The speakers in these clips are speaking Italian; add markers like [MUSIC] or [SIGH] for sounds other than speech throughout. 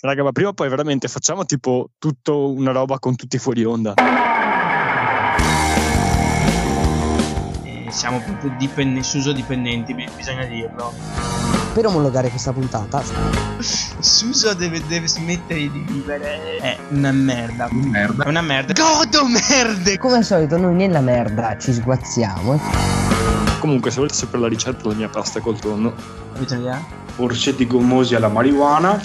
Raga, ma prima o poi veramente facciamo tipo tutto una roba con tutti fuori onda. Eh, siamo proprio dipende- Suso dipendenti, bi- bisogna dirlo. Per omologare questa puntata, Suso deve, deve smettere di vivere. È una merda. Merda. È una merda. Godo merde! come al solito, noi nella merda ci sguazziamo. Comunque, se volete sapere la ricetta della mia pasta col tonno, Avete un'idea? Orsetti gommosi alla marijuana.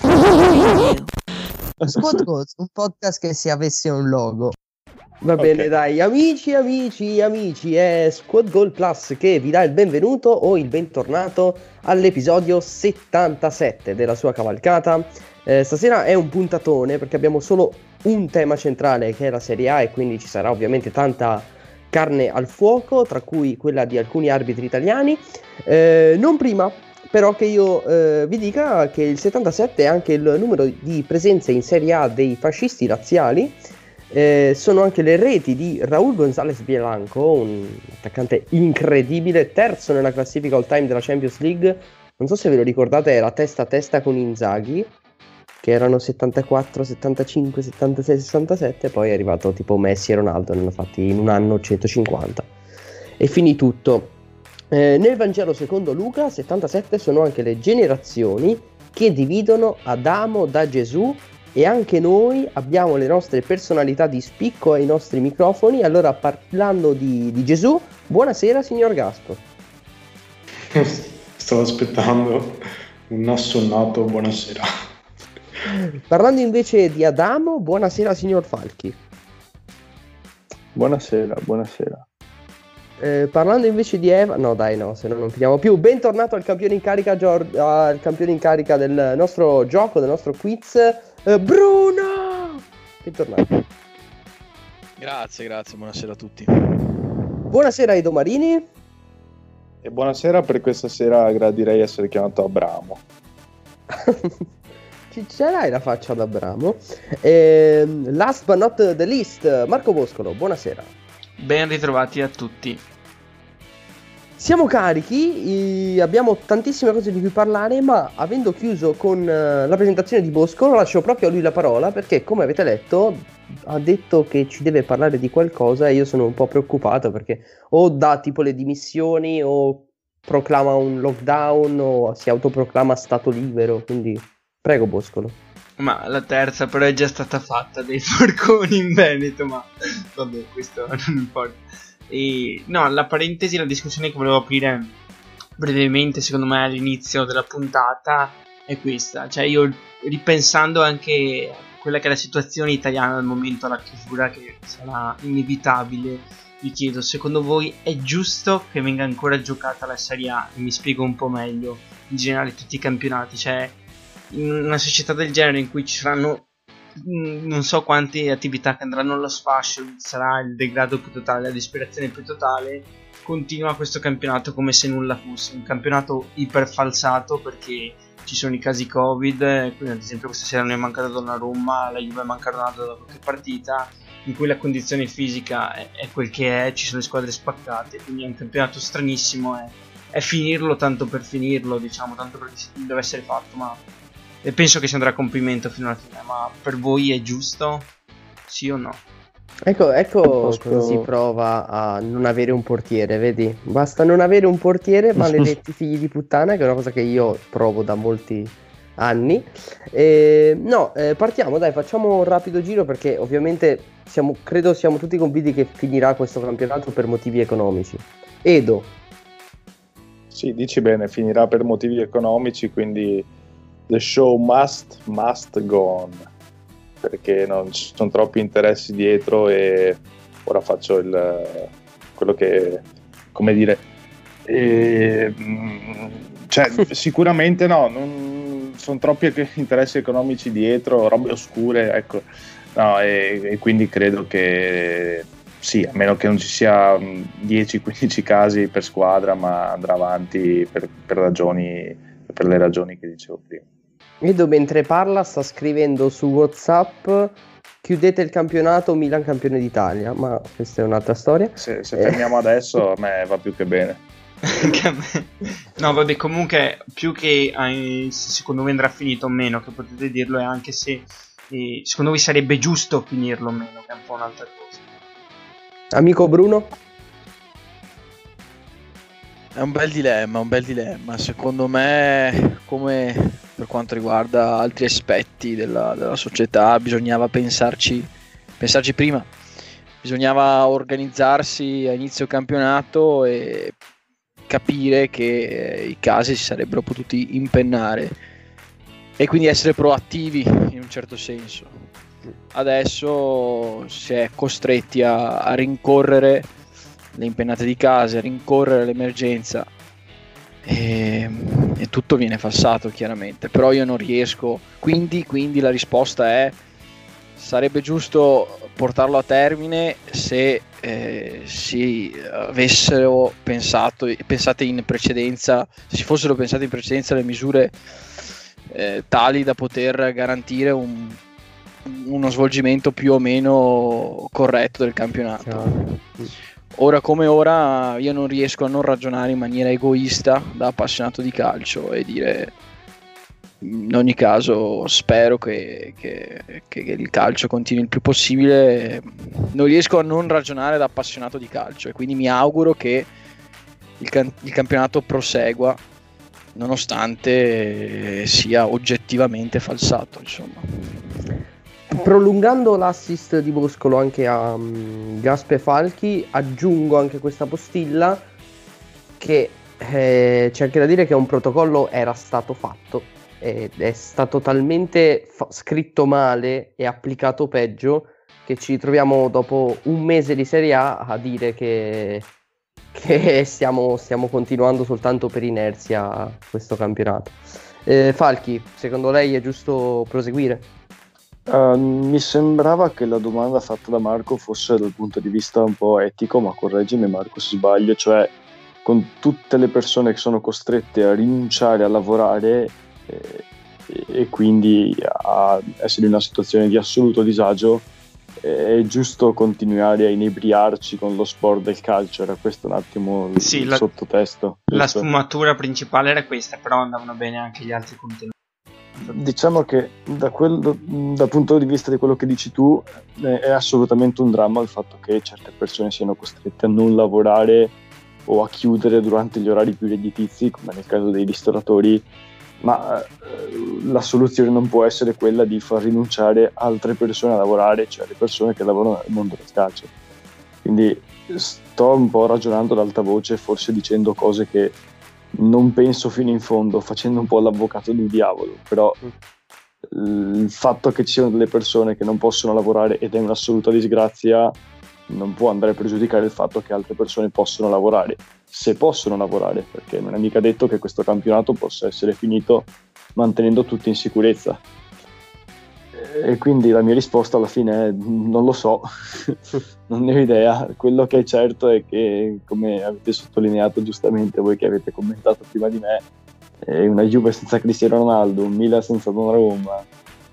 Squad Goals, un podcast che se avesse un logo. Va bene, dai, amici, amici, amici, è Squad Goal Plus che vi dà il benvenuto o il bentornato all'episodio 77 della sua cavalcata. Eh, stasera è un puntatone perché abbiamo solo un tema centrale che è la Serie A e quindi ci sarà ovviamente tanta carne al fuoco, tra cui quella di alcuni arbitri italiani. Eh, non prima però che io eh, vi dica che il 77 è anche il numero di presenze in Serie A dei fascisti razziali. Eh, sono anche le reti di Raúl González Bielanco, un attaccante incredibile, terzo nella classifica all time della Champions League. Non so se ve lo ricordate, era testa a testa con Inzaghi, che erano 74, 75, 76, 67. Poi è arrivato tipo Messi e Ronaldo, ne hanno fatti in un anno 150. E finì tutto. Eh, nel Vangelo secondo Luca 77 sono anche le generazioni che dividono Adamo da Gesù e anche noi abbiamo le nostre personalità di spicco ai nostri microfoni. Allora parlando di, di Gesù, buonasera signor Gaspo. [LAUGHS] Stavo aspettando un assonnato buonasera. Parlando invece di Adamo, buonasera signor Falchi. Buonasera, buonasera. Eh, parlando invece di Eva, no dai no, se no non finiamo più. Bentornato al campione in carica, Gior- al campione in carica del nostro gioco, del nostro quiz, eh, Bruno! Bentornato. Grazie, grazie, buonasera a tutti. Buonasera Edo Marini. E buonasera, per questa sera gradirei essere chiamato Abramo. [LAUGHS] Ci ce l'hai la faccia da Abramo. Ehm, last but not the least, Marco Boscolo, buonasera. Ben ritrovati a tutti. Siamo carichi, abbiamo tantissime cose di cui parlare, ma avendo chiuso con eh, la presentazione di Boscolo, lascio proprio a lui la parola perché, come avete letto, ha detto che ci deve parlare di qualcosa e io sono un po' preoccupato perché o dà tipo le dimissioni o proclama un lockdown o si autoproclama stato libero, quindi prego Boscolo. Ma la terza però è già stata fatta dei [LAUGHS] forconi in Veneto, ma vabbè, questo non importa. E, no, la parentesi, la discussione che volevo aprire brevemente, secondo me, all'inizio della puntata è questa. Cioè, io ripensando anche a quella che è la situazione italiana al momento alla chiusura, che sarà inevitabile, vi chiedo, secondo voi è giusto che venga ancora giocata la Serie A? E mi spiego un po' meglio, in generale tutti i campionati, cioè in una società del genere in cui ci saranno non so quante attività che andranno allo sfascio, sarà il degrado più totale, la disperazione più totale, continua questo campionato come se nulla fosse, un campionato iperfalsato perché ci sono i casi Covid, quindi ad esempio questa sera non è mancato Donnarumma, la Juve è mancato Ronaldo da qualche partita, in cui la condizione fisica è, è quel che è, ci sono le squadre spaccate, quindi è un campionato stranissimo, è, è finirlo tanto per finirlo, diciamo, tanto perché deve essere fatto, ma e penso che si andrà a compimento fino alla fine, ma per voi è giusto? Sì o no? Ecco, ecco Posso- come si prova a non avere un portiere, vedi? Basta non avere un portiere, [LAUGHS] maledetti figli di puttana, che è una cosa che io provo da molti anni. E, no, eh, partiamo, dai, facciamo un rapido giro perché ovviamente siamo, credo siamo tutti convinti che finirà questo campionato per motivi economici. Edo, Sì, dici bene, finirà per motivi economici, quindi the show must, must go on. Perché non ci sono troppi interessi dietro e ora faccio il, quello che, come dire, eh, mm, cioè, [LAUGHS] sicuramente no, non sono troppi interessi economici dietro, robe oscure, ecco, no, e, e quindi credo che sì, a meno che non ci sia mm, 10-15 casi per squadra, ma andrà avanti per, per ragioni, per le ragioni che dicevo prima. Edo mentre parla sta scrivendo su Whatsapp chiudete il campionato Milan campione d'Italia, ma questa è un'altra storia. Se, se Eh. fermiamo adesso, a me va più che bene. no, vabbè, comunque, più che eh, secondo me andrà finito o meno, che potete dirlo, è anche se eh, secondo voi sarebbe giusto finirlo o meno, che è un po' un'altra cosa. Amico Bruno? È un bel dilemma, un bel dilemma. Secondo me, come per quanto riguarda altri aspetti della, della società, bisognava pensarci, pensarci prima. Bisognava organizzarsi a inizio campionato e capire che eh, i casi si sarebbero potuti impennare e quindi essere proattivi in un certo senso. Adesso si è costretti a, a rincorrere le impennate di casa, rincorrere l'emergenza e, e, tutto viene falsato chiaramente, però io non riesco, quindi, quindi la risposta è sarebbe giusto portarlo a termine se eh, si avessero pensato, pensate in precedenza, se si fossero pensate in precedenza le misure eh, tali da poter garantire un, uno svolgimento più o meno corretto del campionato. Ora come ora io non riesco a non ragionare in maniera egoista da appassionato di calcio e dire in ogni caso spero che, che, che, il calcio continui il più possibile. Non riesco a non ragionare da appassionato di calcio e quindi mi auguro che il, can- il campionato prosegua nonostante sia oggettivamente falsato. Insomma prolungando l'assist di Boscolo anche a um, Gaspe Falchi, aggiungo anche questa postilla che eh, c'è anche da dire che un protocollo era stato fatto ed è stato talmente fa- scritto male e applicato peggio che ci troviamo dopo un mese di Serie A a dire che, che stiamo, stiamo continuando soltanto per inerzia questo campionato. Eh, Falchi, secondo lei è giusto proseguire? Uh, mi sembrava che la domanda fatta da Marco fosse dal punto di vista un po' etico, ma correggimi Marco se sbaglio, cioè con tutte le persone che sono costrette a rinunciare a lavorare eh, e quindi a essere in una situazione di assoluto disagio, è giusto continuare a inebriarci con lo sport del calcio, era questo un attimo il, sì, il la, sottotesto. La sfumatura principale era questa, però andavano bene anche gli altri contenuti. Diciamo che da quel, dal punto di vista di quello che dici tu è assolutamente un dramma il fatto che certe persone siano costrette a non lavorare o a chiudere durante gli orari più redditizi, come nel caso dei ristoratori, ma eh, la soluzione non può essere quella di far rinunciare altre persone a lavorare, cioè le persone che lavorano nel mondo del calcio. Quindi sto un po' ragionando ad alta voce, forse dicendo cose che non penso fino in fondo, facendo un po' l'avvocato del diavolo, però il fatto che ci siano delle persone che non possono lavorare ed è un'assoluta disgrazia non può andare a pregiudicare il fatto che altre persone possono lavorare, se possono lavorare, perché non è mica detto che questo campionato possa essere finito mantenendo tutti in sicurezza. E quindi la mia risposta alla fine è non lo so, [LAUGHS] non ne ho idea. Quello che è certo è che, come avete sottolineato giustamente voi che avete commentato prima di me, una Juve senza Cristiano Ronaldo, un Milan senza Donnarumma,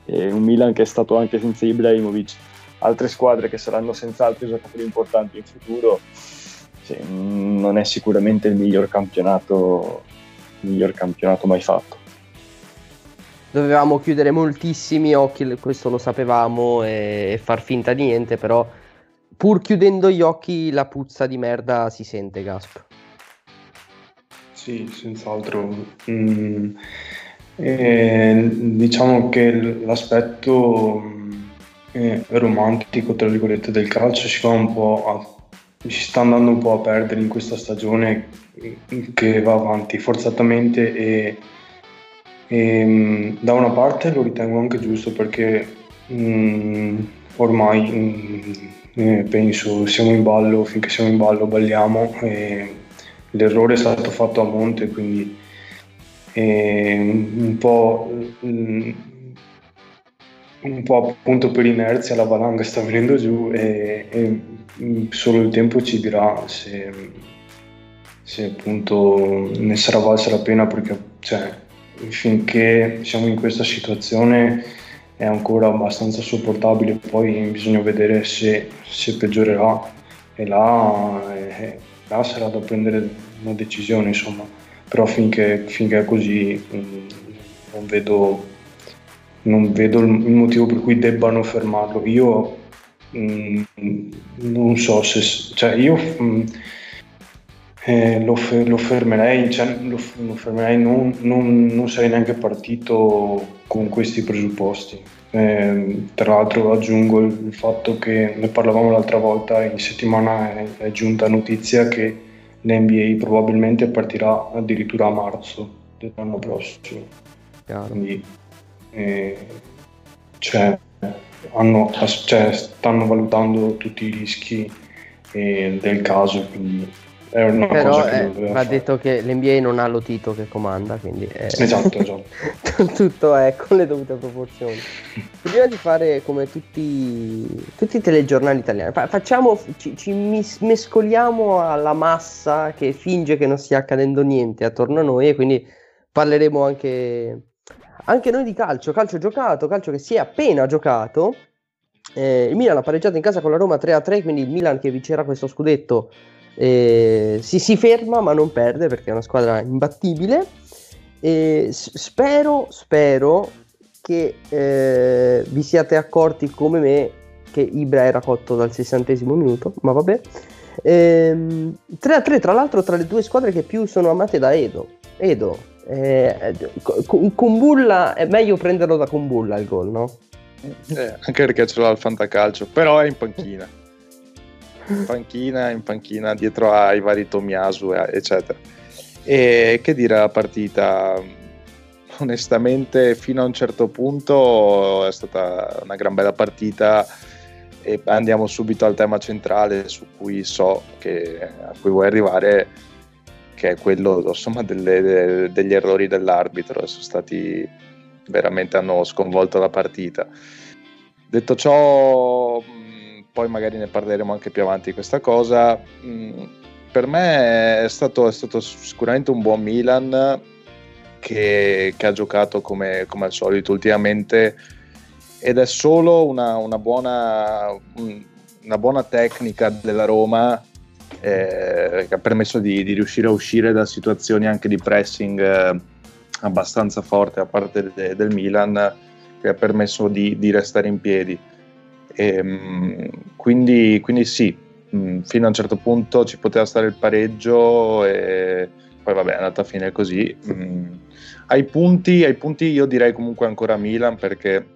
un Milan che è stato anche senza Ibrahimovic, altre squadre che saranno senz'altro giocatori importanti in futuro. Sì, non è sicuramente il miglior campionato, il miglior campionato mai fatto dovevamo chiudere moltissimi occhi, questo lo sapevamo, e, e, far finta di niente, però pur chiudendo gli occhi la puzza di merda si sente, Gasp. Sì, senz'altro. Mm, eh, diciamo che l'aspetto eh, romantico, tra virgolette, del calcio si, a, si sta andando un po' a perdere in questa stagione che va avanti forzatamente e e, ehm, da una parte lo ritengo anche giusto perché mh, mm, ormai mh, mm, eh, penso siamo in ballo, finché siamo in ballo balliamo e l'errore è stato fatto a monte quindi eh, un po' mh, mm, un po' appunto per inerzia la valanga sta venendo giù e, e solo il tempo ci dirà se, se appunto ne sarà valsa la pena perché cioè, finché siamo in questa situazione è ancora abbastanza sopportabile, poi bisogna vedere se, se peggiorerà e là, eh, là, sarà da prendere una decisione, insomma. Però finché, finché è così mm, non, vedo, non vedo il motivo per cui debbano fermarlo. Io mh, mm, non so se... Cioè io... Mh, mm, eh, lo, lo, fermerei, cioè, lo, lo fermerei non, non, non, sarei neanche partito con questi presupposti. Eh, tra l'altro aggiungo il, il, fatto che ne parlavamo l'altra volta, in settimana è, è giunta notizia che l'NBA probabilmente partirà addirittura a marzo dell'anno prossimo. Chiaro. Quindi eh, cioè, hanno, cioè, stanno valutando tutti i rischi eh, del caso, quindi però eh, va detto che l'NBA non ha lo Tito che comanda, quindi è... esatto, [LAUGHS] esatto. tutto è con le dovute proporzioni. Prima di fare come tutti, tutti i telegiornali italiani, facciamo, ci, ci mescoliamo alla massa che finge che non stia accadendo niente attorno a noi e quindi parleremo anche, anche noi di calcio, calcio giocato, calcio che si è appena giocato. Eh, il Milan ha pareggiato in casa con la Roma 3-3, quindi il Milan che vincerà questo scudetto eh, si, si, ferma ma non perde perché è una squadra imbattibile. E spero, spero che eh, vi siate accorti come me che Ibra era cotto dal sessantesimo minuto, ma vabbè. Ehm, 3 a 3 tra l'altro tra le due squadre che più sono amate da Edo. Edo, eh, con Bulla è meglio prenderlo da Kumbulla il gol, no? Eh, anche perché ce l'ha al fantacalcio, però è in panchina [LAUGHS] in panchina, in panchina dietro ai vari Tomiasu, eccetera. E che dire la partita? Onestamente, fino a un certo punto è stata una gran bella partita. E andiamo subito al tema centrale su cui so che, a cui vuoi arrivare, che è quello insomma, delle, de, degli errori dell'arbitro. Sono stati veramente hanno sconvolto la partita. Detto ciò, poi magari ne parleremo anche più avanti di questa cosa. Mm, per me è stato, è stato, sicuramente un buon Milan che, che ha giocato come, come, al solito ultimamente ed è solo una, una, buona, una buona, tecnica della Roma eh, che ha permesso di, di, riuscire a uscire da situazioni anche di pressing eh, abbastanza forte a parte de, del Milan che ha permesso di, di restare in piedi e, ehm, quindi, quindi, sì, mm, fino a un certo punto ci poteva stare il pareggio e poi vabbè è andata a fine così. Mm, ai, punti, ai punti io direi comunque ancora Milan perché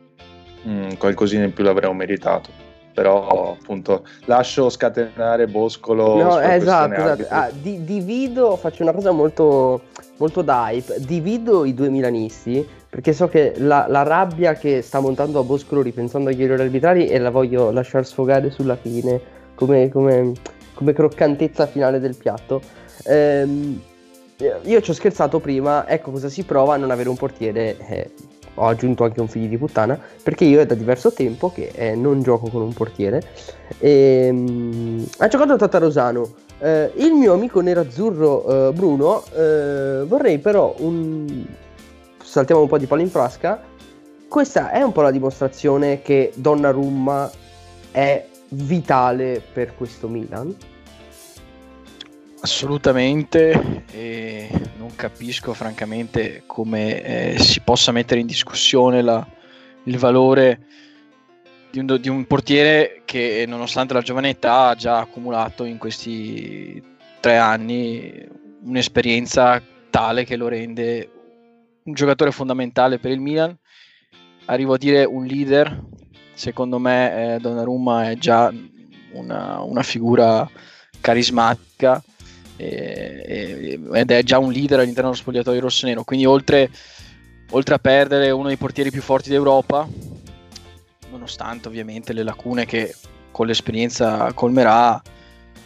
mm, qualcosina in più l'avremmo meritato però appunto lascio scatenare Boscolo no, esatto, esatto. Ah, di, divido faccio una cosa molto molto da hype divido i due milanisti perché so che la, la, rabbia che sta montando a Boscolo ripensando agli errori arbitrali e la voglio lasciare sfogare sulla fine come, come, come croccantezza finale del piatto. Ehm, io ci ho scherzato prima, ecco cosa si prova a non avere un portiere. Eh, ho aggiunto anche un figlio di puttana perché io è da diverso tempo che eh, non gioco con un portiere. Ehm, ha giocato Tatarosano. Eh, il mio amico nerazzurro eh, Bruno eh, vorrei però un, saltiamo un po' di palla in frasca, questa è un po' la dimostrazione che Donnarumma è vitale per questo Milan. Assolutamente, e non capisco francamente come eh, si possa mettere in discussione la, il valore di un, di un, portiere che nonostante la giovane età ha già accumulato in questi tre anni un'esperienza tale che lo rende un giocatore fondamentale per il Milan. Arrivo a dire un leader. Secondo me eh, Donnarumma è già una, una figura carismatica e, e, ed è già un leader all'interno dello spogliatoio rossonero. Quindi oltre, oltre a perdere uno dei portieri più forti d'Europa, nonostante ovviamente le lacune che con l'esperienza colmerà,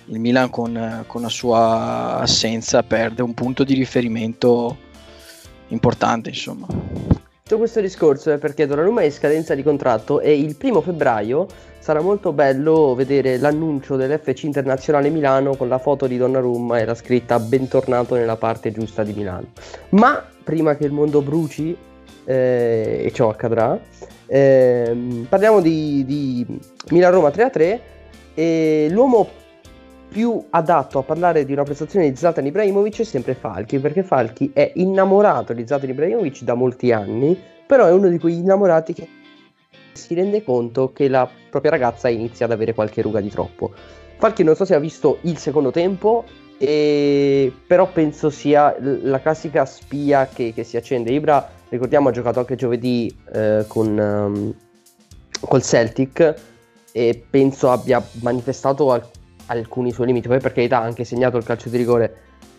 il Milan con, con, la sua assenza perde un punto di riferimento importante, insomma. Tutto questo discorso è perché Donnarumma è in scadenza di contratto e il primo febbraio sarà molto bello vedere l'annuncio dell'FC Internazionale Milano con la foto di Donnarumma e la scritta bentornato nella parte giusta di Milano. Ma prima che il mondo bruci, eh, e ciò accadrà, eh, parliamo di, di Milan-Roma 3-3 e l'uomo più adatto a parlare di una prestazione di Zlatan Ibrahimovic è sempre Falchi, perché Falchi è innamorato di Zlatan Ibrahimovic da molti anni, però è uno di quegli innamorati che si rende conto che la propria ragazza inizia ad avere qualche ruga di troppo. Falchi non so se ha visto il secondo tempo, e... però penso sia la classica spia che, che, si accende. Ibra, ricordiamo, ha giocato anche giovedì eh, con, um, col Celtic e penso abbia manifestato al- alcuni suoi limiti. Poi per carità ha anche segnato il calcio di rigore,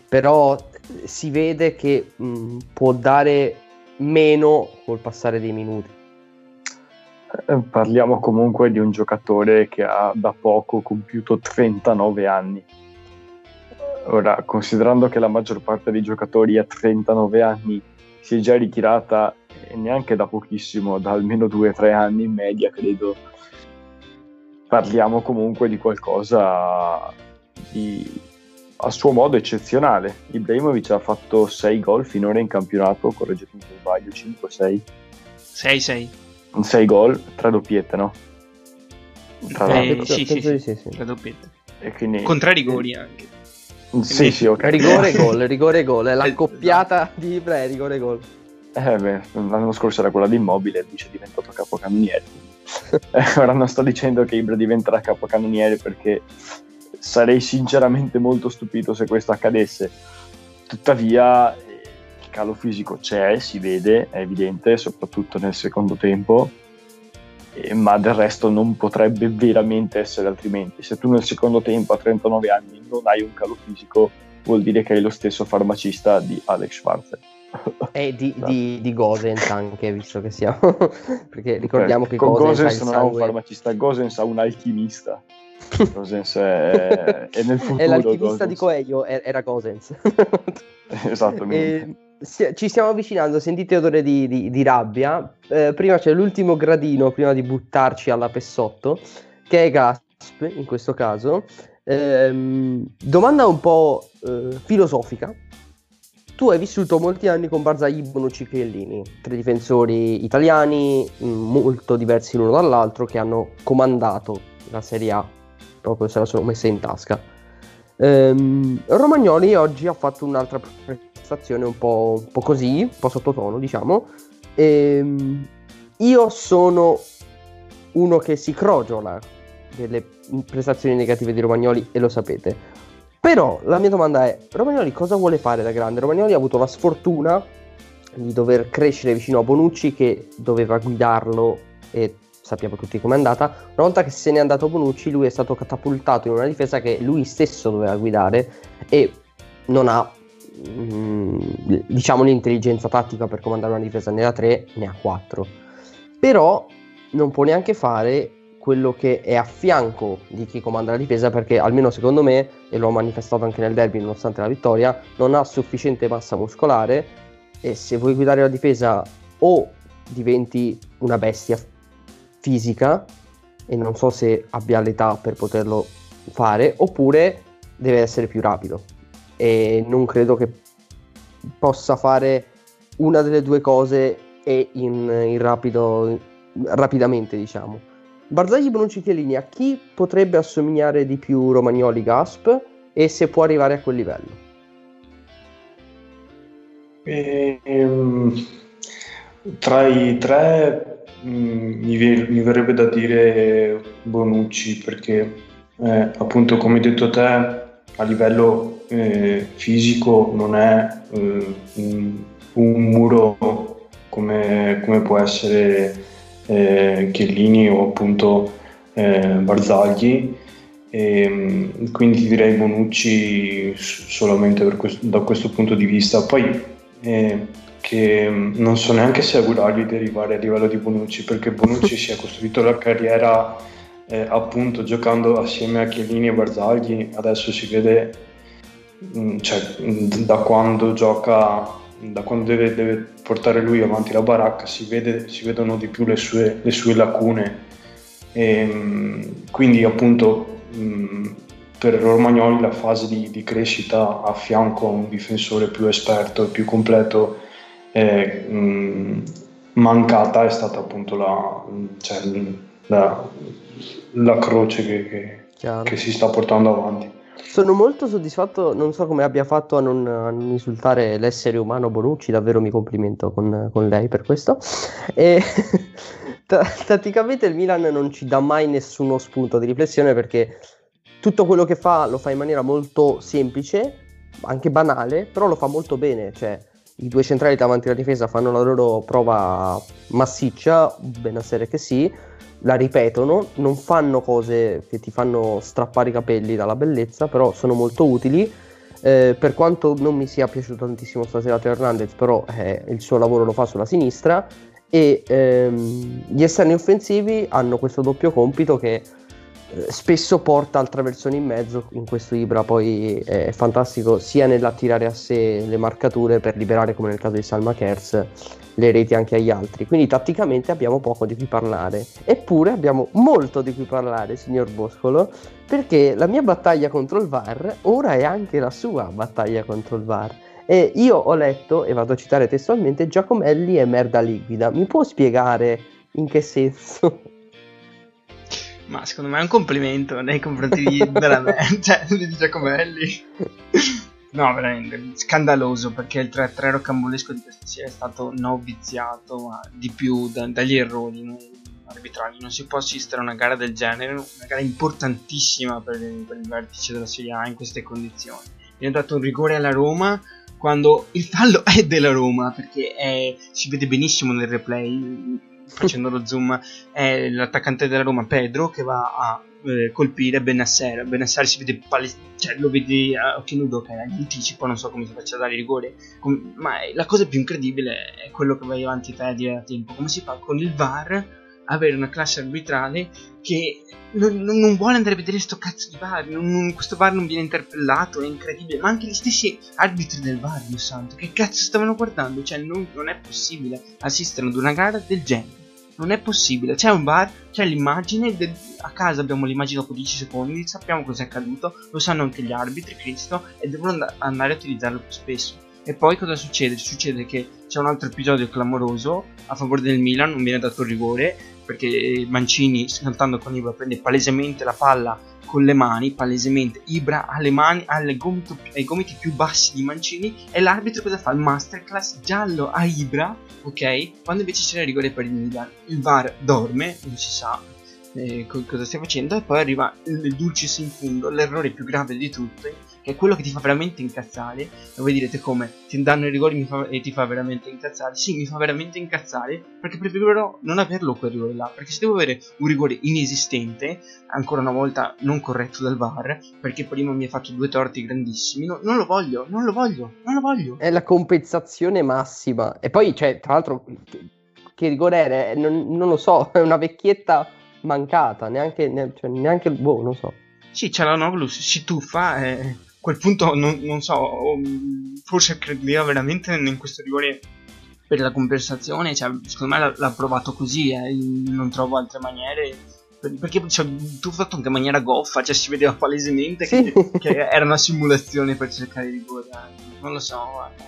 però si vede che mh, può dare meno col passare dei minuti. Eh, parliamo comunque di un giocatore che ha da poco compiuto 39 anni. Ora, considerando che la maggior parte dei giocatori a 39 anni si è già ritirata e neanche da pochissimo, da almeno 2-3 anni in media, credo, parliamo comunque di qualcosa di a suo modo eccezionale. Ibrahimovic ha fatto 6 gol finora in campionato, correggetemi se sbaglio, 5-6. 6-6. 6 gol, 3 doppiette, no? Tra eh, sì, sì, sì, sì, sì. 3 doppiette. E quindi... Con 3 rigori anche. Sì, sì, ok. Rigore gol, rigore gol, è la eh, coppiata di Ibra rigore gol. Eh beh, l'anno scorso era quella di Immobile, dice è diventato capocannoniere. [LAUGHS] Ora non sto dicendo che Ibra diventerà capocannoniere perché sarei sinceramente molto stupito se questo accadesse. Tuttavia il calo fisico c'è, si vede, è evidente, soprattutto nel secondo tempo, ma del resto non potrebbe veramente essere altrimenti. Se tu nel secondo tempo a 39 anni non hai un calo fisico, vuol dire che hai lo stesso farmacista di Alex Schwarzer. E di, di, di Gosens anche, visto che siamo... [LAUGHS] perché ricordiamo okay. che Con Gosens, Gosens non ha un farmacista, Gosens ha un alchimista. [LAUGHS] Gosens è, è nel futuro. È l'alchimista Gosens. di Coelho, era Gosens. [LAUGHS] Esattamente. E, ci stiamo avvicinando, sentite odore di, di, di rabbia. Eh, prima c'è l'ultimo gradino, prima di buttarci alla Pessotto, che è Gasp in questo caso. Eh, domanda un po' eh, filosofica. Tu hai vissuto molti anni con Barzagli, Bonucci Chiellini, tre difensori italiani molto diversi l'uno dall'altro che hanno comandato la Serie A proprio se la sono messa in tasca. Ehm, Romagnoli oggi ha fatto un'altra prestazione un po', un po così, un po' sottotono, diciamo. Ehm, io sono uno che si crogiola delle prestazioni negative di Romagnoli e lo sapete. Però la mia domanda è, Romagnoli cosa vuole fare da grande? Romagnoli ha avuto la sfortuna di dover crescere vicino a Bonucci che doveva guidarlo e sappiamo tutti com'è andata. Una volta che se n'è andato Bonucci, lui è stato catapultato in una difesa che lui stesso doveva guidare e non ha mm, diciamo l'intelligenza tattica per comandare una difesa ne ha 3, ne ha 4. Però non può neanche fare quello che è a fianco di chi comanda la difesa perché almeno secondo me, e l'ho manifestato anche nel derby nonostante la vittoria, non ha sufficiente massa muscolare e se vuoi guidare la difesa o diventi una bestia fisica e non so se abbia l'età per poterlo fare, oppure deve essere più rapido. E non credo che possa fare una delle due cose e in, in rapido, rapidamente, diciamo. Barzagli, Bonucci, Chiellini, a chi potrebbe assomigliare di più Romagnoli, Gasp e se può arrivare a quel livello? Ehm, tra i tre Mm, mi, mi, verrebbe da dire Bonucci perché eh, appunto come hai detto te a livello eh, fisico non è eh, un, un, muro come, come, può essere eh, Chiellini o appunto eh, Barzagli e, mm, quindi direi Bonucci solamente questo, da questo punto di vista. Poi eh, che mm, non so neanche se augurargli di arrivare a livello di Bonucci, perché Bonucci [LAUGHS] si è costruito la carriera eh, appunto giocando assieme a Chiellini e Barzagli, adesso si vede mm, cioè, mm, da quando gioca, da quando deve, deve, portare lui avanti la baracca, si, vede, si vedono di più le sue, le sue lacune. E, quindi appunto per Romagnoli la fase di, di, crescita a fianco a un difensore più esperto e più completo e, mh, mancata è stata appunto la, cioè, la, la croce che, che, che, si sta portando avanti. Sono molto soddisfatto, non so come abbia fatto a non, a non insultare l'essere umano Bonucci, davvero mi complimento con, con lei per questo. E, [LAUGHS] t- tatticamente il Milan non ci dà mai nessuno spunto di riflessione perché tutto quello che fa lo fa in maniera molto semplice, anche banale, però lo fa molto bene, cioè i due centrali davanti alla difesa fanno la loro prova massiccia, benessere che sì, la ripetono, non fanno cose che ti fanno strappare i capelli dalla bellezza, però sono molto utili. Eh, per quanto non mi sia piaciuto tantissimo stasera Teo Hernandez, però eh, il suo lavoro lo fa sulla sinistra e ehm, gli esterni offensivi hanno questo doppio compito che eh, spesso porta al traversone in mezzo, in questo Ibra poi è fantastico sia nell'attirare a sé le marcature per liberare come nel caso di Salma Kers le reti anche agli altri, quindi tatticamente abbiamo poco di cui parlare, eppure abbiamo molto di cui parlare signor Boscolo, perché la mia battaglia contro il VAR ora è anche la sua battaglia contro il VAR. E io ho letto, e vado a citare testualmente, Giacomelli è merda liquida. Mi può spiegare in che senso? Ma secondo me è un complimento nei confronti di, [LAUGHS] della me, cioè di Giacomelli. [LAUGHS] No, veramente scandaloso perché il 3-3 rocambolesco di questa sera è stato non viziato, ma di più da, dagli errori arbitrali. Non si può assistere a una gara del genere, una gara importantissima per, per il vertice della Serie A in queste condizioni. Viene dato un rigore alla Roma quando il fallo è della Roma perché è, si vede benissimo nel replay facendo lo zoom è l'attaccante della Roma Pedro che va a eh, colpire Benasser Benasser si vede pales- cioè lo vedi a occhio nudo che è in anticipo non so come si faccia a dare rigore. Com- ma la cosa più incredibile è quello che vai avanti te a dire a tempo. Come si fa con il VAR avere una classe arbitrale che non, non, vuole andare a vedere sto cazzo di VAR, non, questo VAR non viene interpellato, è incredibile, ma anche gli stessi arbitri del VAR, Dio santo, che cazzo stavano guardando? Cioè non, non è possibile. Assistere ad una gara del genere. Non è possibile, c'è un bar, c'è l'immagine, del, a casa abbiamo l'immagine dopo 10 secondi, sappiamo cosa è accaduto, lo sanno anche gli arbitri, Cristo, e devono and- andare a utilizzarlo più spesso. E poi cosa succede? Succede che c'è un altro episodio clamoroso a favore del Milan, non viene dato il rigore, perché Mancini saltando con Ibra prende palesemente la palla con le mani, palesemente Ibra ha le mani alle gomito, ai gomiti più bassi di Mancini e l'arbitro cosa fa? Il masterclass giallo a Ibra, ok? Quando invece c'era il rigore per il Milan, il VAR dorme, non si sa eh, cosa stia facendo e poi arriva il dulcis in fondo, l'errore più grave di tutti che è quello che ti fa veramente incazzare. E voi direte come ti danno i rigori fa, e ti fa veramente incazzare. Sì, mi fa veramente incazzare perché preferirò non averlo quel rigore là. Perché se devo avere un rigore inesistente, ancora una volta non corretto dal VAR, perché prima mi ha fatto due torti grandissimi, no, non lo voglio, non lo voglio, non lo voglio. È la compensazione massima. E poi, cioè, tra l'altro, che rigore è? Non, non lo so, [LAUGHS] è una vecchietta mancata, neanche, cioè, neanche, boh, non so. Sì, c'è la Noglus, si tuffa e a quel punto non, non so, forse credeva veramente in questo rigore per la conversazione, cioè, secondo me l'ha, provato così, eh, non trovo altre maniere perché cioè, tu fatto anche in maniera goffa, cioè si vedeva palesemente sì. che, [LAUGHS] che, era una simulazione per cercare di guardare. Non lo so, guarda.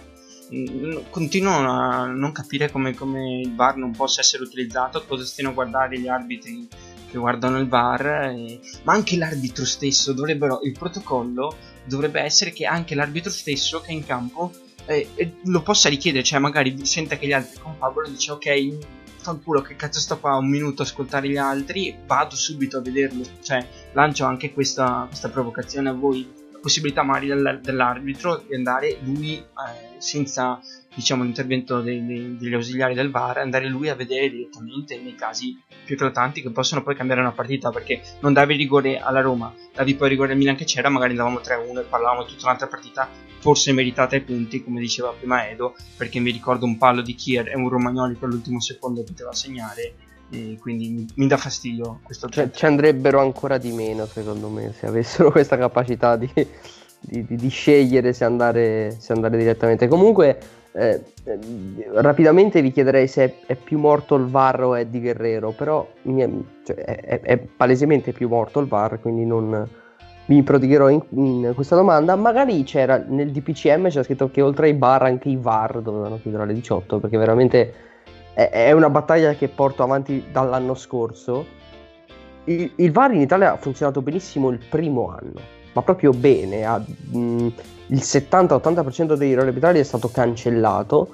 Mm, continuo a non capire come, come il VAR non possa essere utilizzato, cosa stiano a guardare gli arbitri che guardano il VAR, e... ma anche l'arbitro stesso dovrebbero, il protocollo dovrebbe essere che anche l'arbitro stesso che è in campo eh, eh, lo possa richiedere, cioè magari sente che gli altri confabulano e dice ok, fa il culo che cazzo sto qua un minuto a ascoltare gli altri, vado subito a vederlo, cioè lancio anche questa, questa provocazione a voi, la possibilità magari dell'arbitro di andare lui eh, senza diciamo, l'intervento dei, dei, degli ausiliari del VAR, andare lui a vedere direttamente nei casi più eclatanti che possono poi cambiare una partita, perché non davi rigore alla Roma, davi poi rigore al Milan che c'era, magari andavamo 3-1 e parlavamo tutta un'altra partita, forse meritata ai punti, come diceva prima Edo, perché mi ricordo un palo di Kier e un Romagnoli per l'ultimo secondo poteva segnare, e quindi mi, mi dà fastidio questo cioè, ci andrebbero ancora di meno secondo me se avessero [LAUGHS] questa capacità di, di, di, di scegliere se andare, se andare direttamente. Comunque eh, eh, rapidamente vi chiederei se è, è, più morto il VAR o Eddie Guerrero, però è, cioè, è, è, palesemente più morto il VAR, quindi non mi prodigherò in, in, questa domanda. Magari c'era nel DPCM c'era scritto che oltre ai bar anche i VAR dovevano chiudere alle 18, perché veramente è, una battaglia che porto avanti dall'anno scorso. Il, il VAR in Italia ha funzionato benissimo il primo anno ma proprio bene. Ha, mh, il 70-80% dei errori arbitrali è stato cancellato.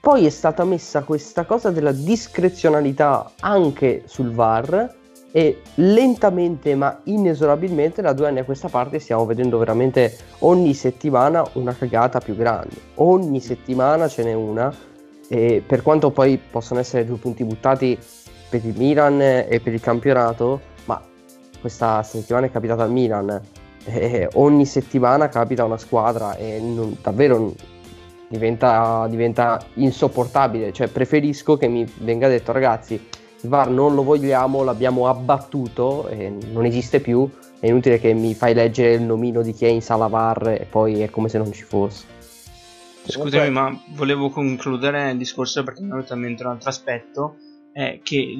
Poi è stata messa questa cosa della discrezionalità anche sul VAR e lentamente ma inesorabilmente da due anni a questa parte stiamo vedendo veramente ogni settimana una cagata più grande. Ogni settimana ce n'è una e per quanto poi possano essere due punti buttati per il Milan e per il campionato, questa settimana è capitata al Milan. E ogni settimana capita una squadra e non, davvero diventa, diventa insopportabile. Cioè, preferisco che mi venga detto, ragazzi, il VAR non lo vogliamo, l'abbiamo abbattuto e non esiste più. È inutile che mi fai leggere il nomino di chi è in sala VAR e poi è come se non ci fosse. Scusami, ma volevo concludere il discorso perché mi è venuto in mente un altro aspetto. È che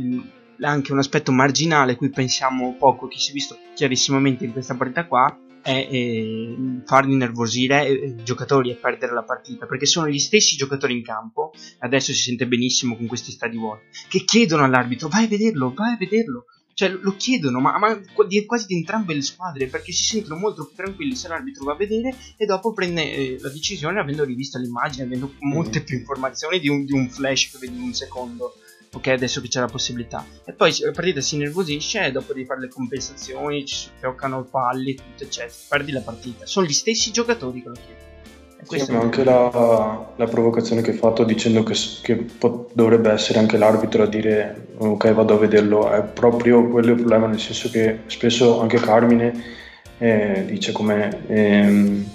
anche un aspetto marginale, cui pensiamo poco, che si è visto chiarissimamente in questa partita qua, è eh, far innervosire i giocatori e perdere la partita perché sono gli stessi giocatori in campo adesso si sente benissimo con questi stadi vuoti che chiedono all'arbitro vai a vederlo vai a vederlo. Cioè lo chiedono ma, ma quasi di entrambe le squadre perché si sentono molto più tranquilli se l'arbitro va a vedere e dopo prende eh, la decisione avendo rivisto l'immagine avendo molte più informazioni di un, di un flash che vedi in un secondo ok adesso che c'è la possibilità. E poi la partita si nervosisce e dopo devi fare le compensazioni ci fioccano palli tutto eccetera. Perdi la partita. Sono gli stessi giocatori che lo chiedono. Sì, ma anche la, la, provocazione che hai fatto dicendo che, che pot- dovrebbe essere anche l'arbitro a dire ok vado a vederlo. È proprio quello il problema nel senso che spesso anche Carmine eh, dice come ehm,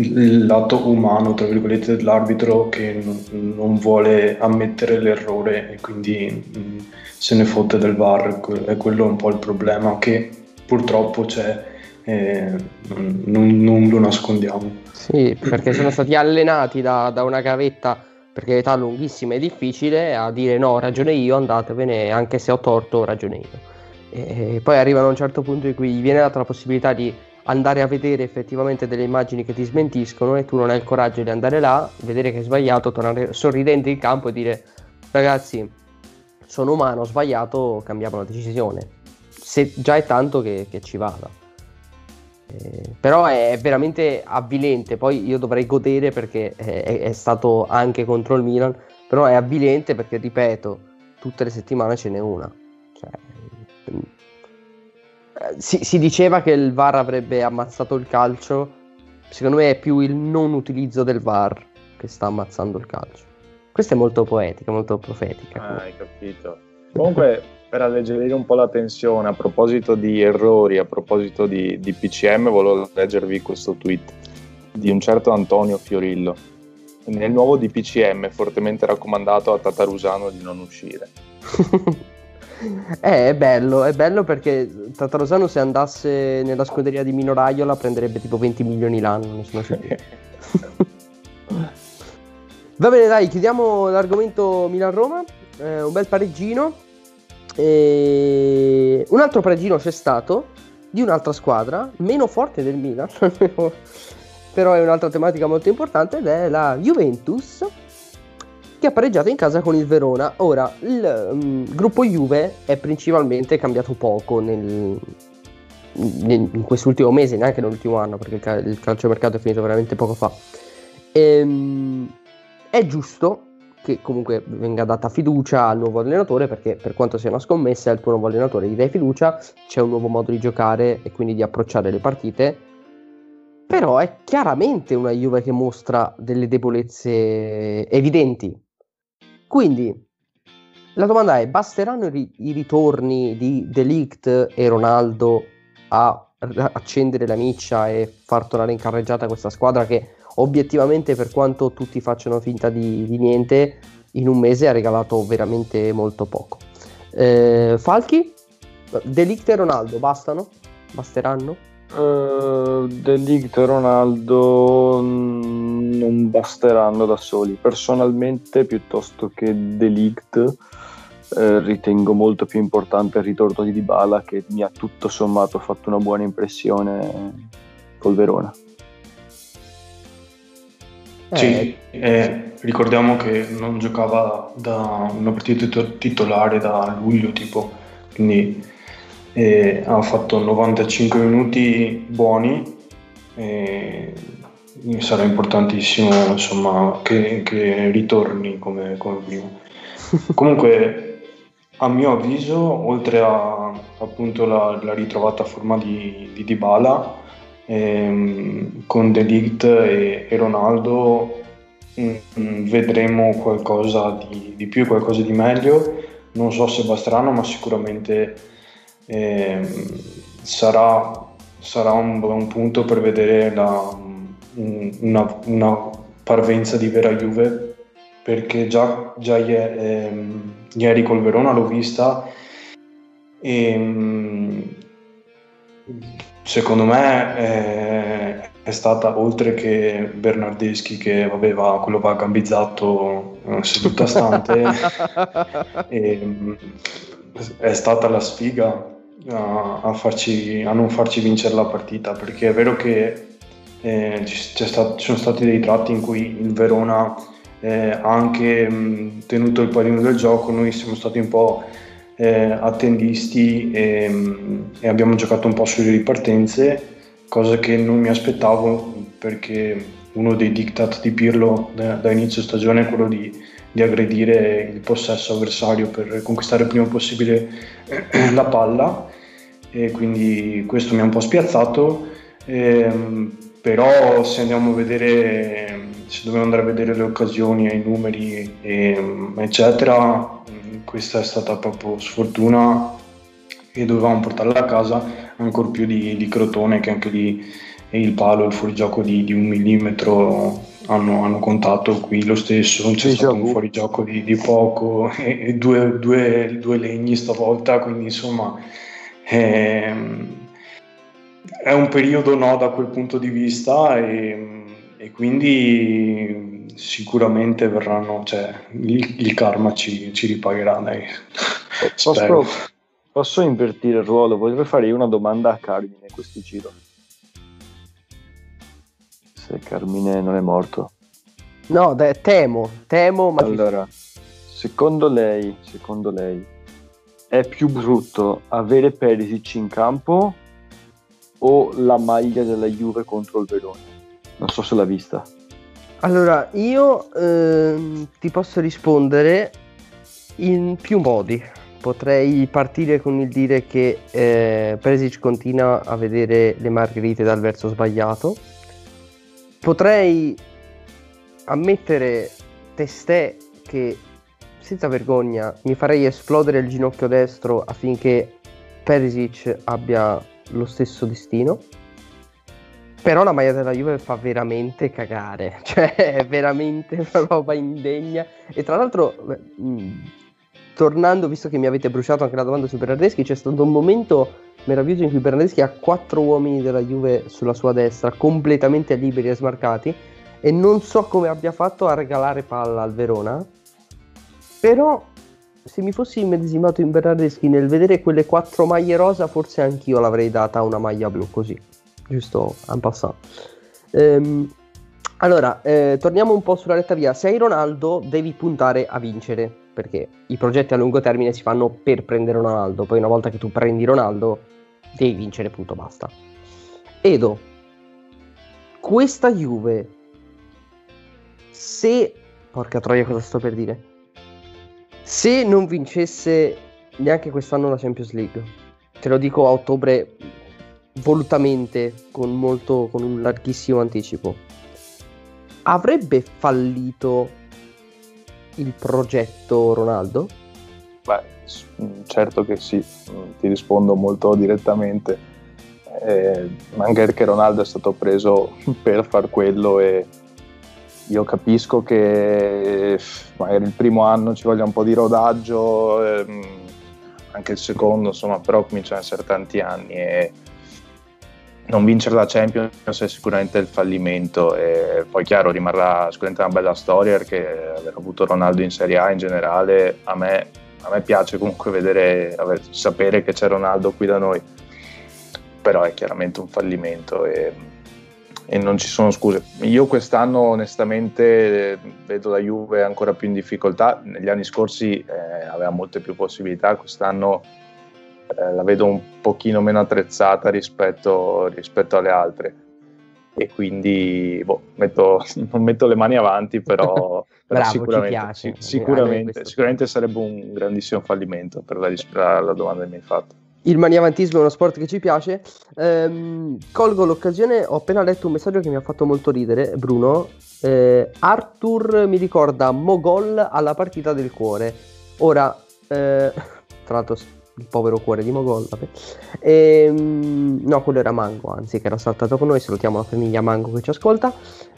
il lato umano, tra virgolette, dell'arbitro che non, non vuole ammettere l'errore e quindi mh, mm, se ne fotte del VAR, è quello un po' il problema che purtroppo c'è e non, non lo nascondiamo. Sì, perché sono stati allenati da, da una gavetta perché l'età lunghissima e difficile a dire no, ragione io, andatevene, anche se ho torto, ragione io. E poi arrivano a un certo punto in cui gli viene data la possibilità di andare a vedere effettivamente delle immagini che ti smentiscono e tu non hai il coraggio di andare là, vedere che hai sbagliato, tornare sorridente in campo e dire ragazzi sono umano, ho sbagliato, cambiamo la decisione. Se già è tanto che, che ci vada. Eh, però è veramente avvilente, poi io dovrei godere perché è, è stato anche contro il Milan, però è avvilente perché ripeto, tutte le settimane ce n'è una. Cioè, si, si, diceva che il VAR avrebbe ammazzato il calcio. Secondo me è più il non utilizzo del VAR che sta ammazzando il calcio. Questa è molto poetica, molto profetica. Ah, hai capito. Comunque, per alleggerire un po' la tensione, a proposito di errori, a proposito di, di PCM, volevo leggervi questo tweet di un certo Antonio Fiorillo. Nel nuovo DPCM fortemente raccomandato a Tatarusano di non uscire. [LAUGHS] Eh, è bello, è bello perché Tatarosano se andasse nella scuderia di Mino Raiola prenderebbe tipo 20 milioni l'anno, non sono sicuro. [LAUGHS] Va bene, dai, chiudiamo l'argomento Milan-Roma. Eh, un bel pareggino. E... Un altro pareggino c'è stato di un'altra squadra, meno forte del Milan, [LAUGHS] però è un'altra tematica molto importante ed è la Juventus che ha pareggiato in casa con il Verona. Ora, il um, gruppo Juve è principalmente cambiato poco nel, nel, in quest'ultimo mese, neanche nell'ultimo anno, perché il, cal- il calciomercato è finito veramente poco fa. Ehm, è giusto che comunque venga data fiducia al nuovo allenatore perché per quanto sia una scommessa al tuo nuovo allenatore gli dai fiducia, c'è un nuovo modo di giocare e quindi di approcciare le partite però è chiaramente una Juve che mostra delle debolezze evidenti quindi la domanda è: basteranno i, i ritorni di Delict e Ronaldo a accendere la miccia e far tornare in carreggiata questa squadra che obiettivamente per quanto tutti facciano finta di, di niente in un mese ha regalato veramente molto poco eh, Falchi Delict e Ronaldo bastano? basteranno? Uh, Delict e Ronaldo non basteranno da soli. Personalmente, piuttosto che Delict, eh, ritengo molto più importante il ritorno di Dybala che mi ha tutto sommato fatto una buona impressione col Verona. Sì, eh, ricordiamo che non giocava da una partita titolare da luglio tipo, quindi e ha fatto 95 minuti buoni e sarà importantissimo insomma, che, che ritorni come, come prima. [LAUGHS] Comunque a mio avviso, oltre a appunto la, la ritrovata forma di, di Dybala, ehm, con Delict e, e Ronaldo mh, mm, vedremo qualcosa di, di, più, qualcosa di meglio. Non so se basteranno, ma sicuramente sarà, sarà un buon punto per vedere la, una, una parvenza di vera Juve perché già, già ieri, ehm, ieri col Verona l'ho vista e mm, secondo me è, è, stata oltre che Bernardeschi che aveva quello va gambizzato eh, seduta stante [LAUGHS] e, mm, è stata la sfiga a, a, farci, a, non farci vincere la partita perché è vero che eh, stato, ci sono stati dei tratti in cui il Verona eh, anche mh, tenuto il pallino del gioco, noi siamo stati un po' eh, attendisti e, mh, e, abbiamo giocato un po' sulle ripartenze, cosa che non mi aspettavo perché uno dei diktat di Pirlo da, da inizio stagione è quello di, di, aggredire il possesso avversario per conquistare il prima possibile [CLEARS THROAT] la palla e quindi questo mi ha un po' spiazzato. Ehm, però se andiamo a vedere se dobbiamo andare a vedere le occasioni i numeri eccetera questa è stata proprio sfortuna e dovevamo portarla a casa ancora più di, di Crotone che anche lì il palo e il fuorigioco di, di un millimetro hanno, hanno, contato qui lo stesso c'è sì, stato un fuorigioco di, di poco e, e due, due, due, legni stavolta quindi insomma ehm, è un periodo no da quel punto di vista e, e quindi sicuramente verranno, cioè, il, il karma ci, ci, ripagherà. Dai. Posso, posso, invertire il ruolo? Vorrei fare una domanda a Carmine questo giro. Se Carmine non è morto. No, de- temo, temo. Ma allora, secondo lei, secondo lei, è più brutto avere Perisic in campo o la maglia della Juve contro il Verona? Non so se l'ha vista. Allora, io ehm, ti posso rispondere in più modi. Potrei partire con il dire che eh, Perisic continua a vedere le margherite dal verso sbagliato. Potrei ammettere testè che senza vergogna mi farei esplodere il ginocchio destro affinché Perisic abbia lo stesso destino. Però la maglia della Juve fa veramente cagare, [LAUGHS] cioè è veramente una roba indegna. E tra l'altro, mh, mm, tornando, visto che mi avete bruciato anche la domanda su Bernardeschi, c'è stato un momento meraviglioso in cui Bernardeschi ha quattro uomini della Juve sulla sua destra, completamente liberi e smarcati, e non so come abbia fatto a regalare palla al Verona. Però se mi fossi immedesimato in Bernardeschi nel vedere quelle quattro maglie rosa, forse anch'io l'avrei data una maglia blu così, giusto en passant. Ehm, allora, eh, torniamo un po' sulla retta via. Se hai Ronaldo, devi puntare a vincere, perché i progetti a lungo termine si fanno per prendere Ronaldo. Poi una volta che tu prendi Ronaldo, devi vincere, punto, basta. Edo, questa Juve, se... Porca troia, cosa sto per dire? Se non vincesse neanche quest'anno la Champions League, te lo dico a ottobre volutamente, con, molto, con un larghissimo anticipo, avrebbe fallito il progetto Ronaldo? Beh, certo che sì, ti rispondo molto direttamente. Eh, anche perché Ronaldo è stato preso [LAUGHS] per far quello e io capisco che magari il primo anno ci voglia un po' di rodaggio, ehm, anche il secondo, insomma, però cominciano ad essere tanti anni e non vincere la Champions è sicuramente il fallimento e poi chiaro rimarrà sicuramente una bella storia perché aver avuto Ronaldo in Serie A in generale a me, a me piace comunque vedere, sapere che c'è Ronaldo qui da noi, però è chiaramente un fallimento e e non ci sono scuse. Io quest'anno onestamente vedo la Juve ancora più in difficoltà, negli anni scorsi eh, aveva molte più possibilità, quest'anno eh, la vedo un pochino meno attrezzata rispetto, rispetto alle altre e quindi boh, metto, [LAUGHS] non metto le mani avanti, però, [LAUGHS] però Bravo, sicuramente, piace. sì, sicuramente, sicuramente sarebbe un grandissimo fallimento per la, la- la domanda che mi hai fatto. Il maniavantismo è uno sport che ci piace. Ehm, colgo l'occasione, ho appena letto un messaggio che mi ha fatto molto ridere, Bruno. Eh, Arthur mi ricorda Mogol alla partita del cuore. Ora, eh, [LAUGHS] tra l'altro, povero cuore di Mogol. Vabbè. Ehm, no, quello era Mango, anzi, che era saltato con noi. Salutiamo la famiglia Mango che ci ascolta.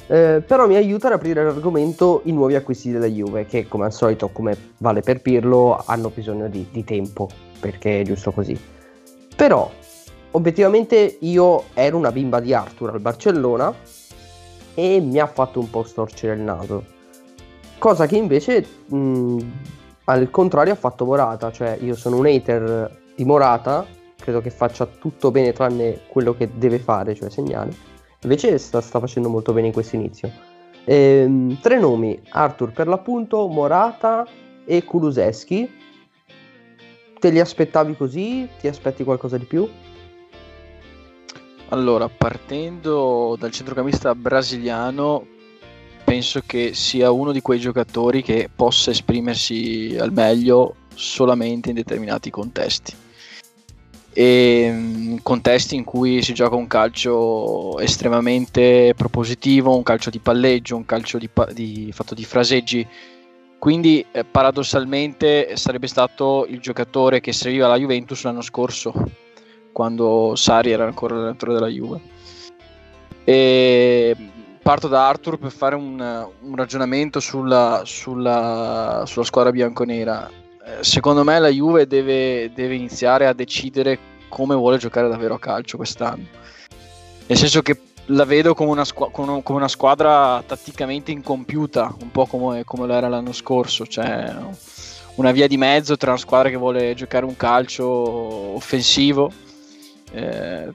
Eh, però mi aiuta ad aprire l'argomento i nuovi acquisti della Juve, che come al solito, come vale per Pirlo, hanno bisogno di, di tempo, perché è giusto così. Però, obiettivamente, io ero una bimba di Arthur al Barcellona e mi ha fatto un po' storcere il naso. Cosa che invece, mh, al contrario, ha fatto Morata. Cioè, io sono un hater di Morata, credo che faccia tutto bene tranne quello che deve fare, cioè segnare. Invece sta, sta facendo molto bene in questo inizio. Ehm, tre nomi, Arthur per l'appunto, Morata e Kuluseschi. Te li aspettavi così? Ti aspetti qualcosa di più? Allora, partendo dal centrocampista brasiliano, penso che sia uno di quei giocatori che possa esprimersi al meglio solamente in determinati contesti. E mm, contesti in cui si gioca un calcio estremamente propositivo, un calcio di palleggio, un calcio di, pa- di- fatto di fraseggi. Quindi, eh, paradossalmente, sarebbe stato il giocatore che serviva alla Juventus l'anno scorso, quando Sari era ancora l'allenatore della Juve. E parto da Arthur per fare un, un ragionamento sulla, sulla- sulla squadra bianconera. Eh, Secondo me la Juve deve, deve iniziare a decidere come vuole giocare davvero a calcio quest'anno. Nel senso che la vedo come una, squa- come una squadra tatticamente incompiuta, un po' come, come lo era l'anno scorso. Cioè una via di mezzo tra una squadra che vuole giocare un calcio offensivo, eh,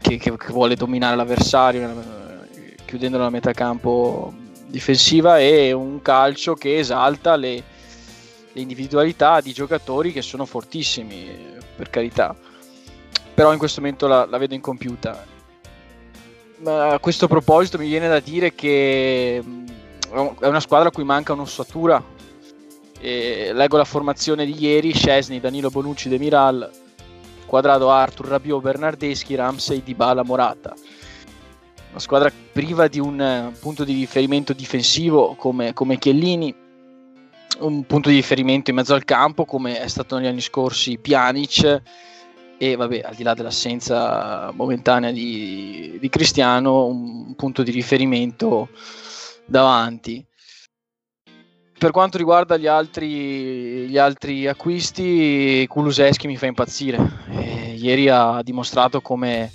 che, che- che vuole dominare l'avversario chiudendolo la metà campo difensiva e un calcio che esalta le, le individualità di giocatori che sono fortissimi, per carità. Però in questo momento la, la vedo incompiuta. Ma a questo proposito mi viene da dire che mh, è una squadra a cui manca un'ossatura. E leggo la formazione di ieri: Scesni, Danilo Bonucci, Demiral, Quadrado, Arthur, Rabiot, Bernardeschi, Ramsey, Dybala, Morata. Una squadra priva di un eh, punto di riferimento difensivo come, come Chiellini, un punto di riferimento in mezzo al campo come è stato negli anni scorsi Pjanic e vabbè al di là dell'assenza momentanea di, di Cristiano un punto di riferimento davanti. Per quanto riguarda gli altri, gli altri acquisti Kuluseschi mi fa impazzire. E ieri ha dimostrato come,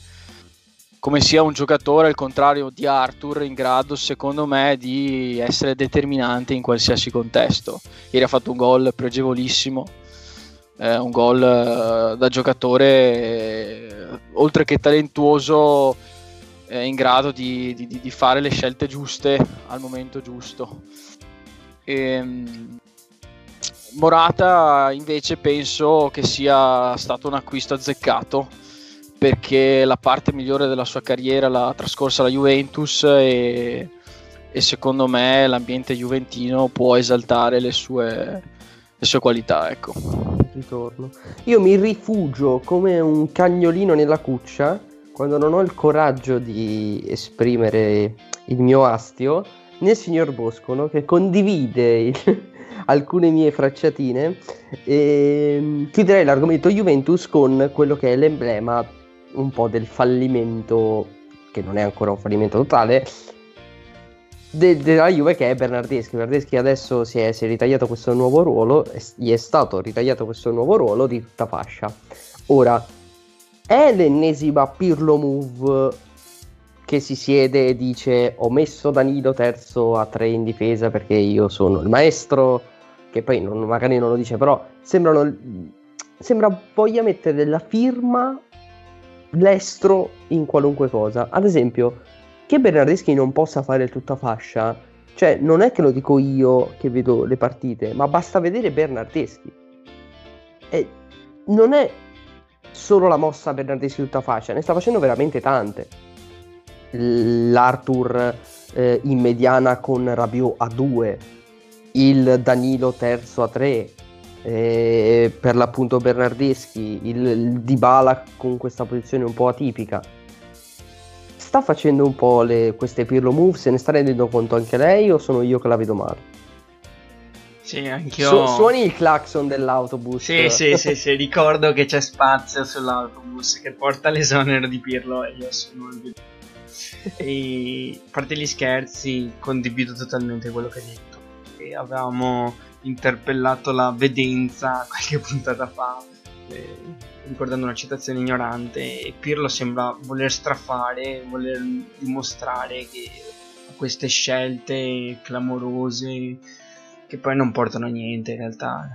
come sia un giocatore al contrario di Arthur in grado secondo me di essere determinante in qualsiasi contesto. Ieri ha fatto un gol pregevolissimo eh, un gol eh, da giocatore eh, oltre che talentuoso eh, in grado di, di- di fare le scelte giuste al momento giusto. Ehm, Morata invece penso che sia stato un acquisto azzeccato perché la parte migliore della sua carriera l'ha trascorsa alla Juventus e, e secondo me l'ambiente juventino può esaltare le sue, le sue qualità. Ecco. ritorno. Io mi rifugio come un cagnolino nella cuccia quando non ho il coraggio di esprimere il mio astio nel signor Boscono che condivide il- [LAUGHS] alcune mie fracciatine e chiuderei l'argomento Juventus con quello che è l'emblema un po' del fallimento che non è ancora un fallimento totale de- della Juve che è Bernardeschi. Bernardeschi adesso si è, si è ritagliato questo nuovo ruolo, gli è stato ritagliato questo nuovo ruolo di tutta fascia. Ora, è l'ennesima Pirlo move che si siede e dice ho messo Danilo terzo a tre in difesa perché io sono il maestro, che poi non- magari non lo dice, però sembrano, sembra voglia mettere la firma l'estro in qualunque cosa. Ad esempio, che Bernardeschi non possa fare il tutta fascia, cioè non è che lo dico io che vedo le partite, ma basta vedere Bernardeschi. E non è solo la mossa Bernardeschi tutta faccia, ne sta facendo veramente tante. L'Arthur eh, in mediana con Rabiot a 2, il Danilo terzo a 3, eh, per l'appunto Bernardeschi, il, il Dybala con questa posizione un po' atipica. Sta facendo un po' le, queste Pirlo move, se ne sta rendendo conto anche lei o sono io che la vedo male? Sì, anch'io. Su- suoni il clacson dell'autobus. Sì, sì, sì, sì, ricordo che c'è spazio sull'autobus che porta l'esonero di Pirlo e io sono il E a parte gli scherzi, condivido totalmente quello che hai detto. E avevamo interpellato la vedenza [LAUGHS] qualche puntata fa, eh, ricordando una citazione ignorante, e Pirlo sembra voler strafare, voler dimostrare che queste scelte clamorose che poi non portano a niente in realtà.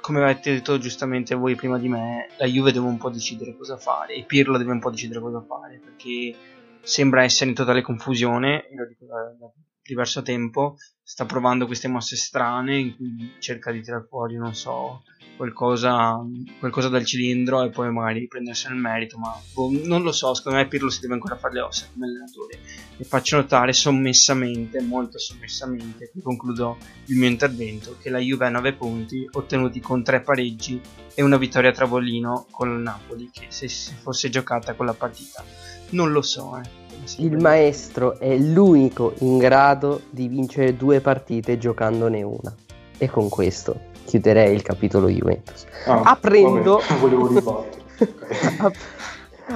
Come avete detto giustamente voi prima di me, la Juve deve un po' decidere cosa fare e Pirlo deve un po' decidere cosa fare perché sembra essere in totale confusione, lo dico da, da diverso tempo, sta provando queste mosse strane in cui cerca di tirare fuori, non so, qualcosa, qualcosa dal cilindro e poi magari prendersene il merito, ma boh, non lo so, secondo me Pirlo si deve ancora fare le ossa come allenatore. E faccio notare sommessamente, molto sommessamente, qui concludo il mio intervento, che la Juve ha 9 punti ottenuti con 3 pareggi e una vittoria a Travolino con il Napoli, che se si fosse giocata con la partita non lo so, eh. Il maestro è l'unico in grado di vincere due partite giocandone una. E con questo chiuderei il capitolo Juventus. Ah, aprendo... [LAUGHS]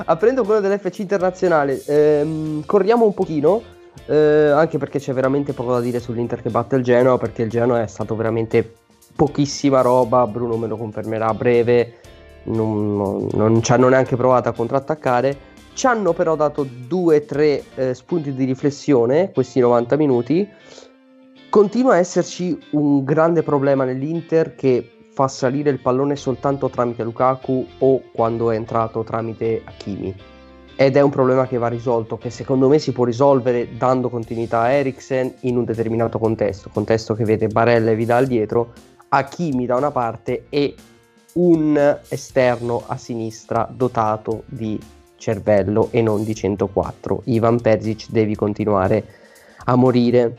aprendo quello dell'FC internazionale, ehm, corriamo un pochino, eh, anche perché c'è veramente poco da dire sull'Inter che batte il Genoa, perché il Genoa è stato veramente pochissima roba, Bruno me lo confermerà a breve, non, non, non ci hanno neanche provato a contrattaccare. Ci hanno però dato 2-3 eh, spunti di riflessione questi 90 minuti Continua a esserci un grande problema nell'Inter che fa salire il pallone soltanto tramite Lukaku o quando è entrato tramite Hakimi. Ed è un problema che va risolto, che secondo me si può risolvere dando continuità a Eriksen in un determinato contesto, contesto che vede Barella e Vidal dietro, Hakimi da una parte e un esterno a sinistra dotato di cervello e non di 104. Ivan Perzic devi continuare a morire.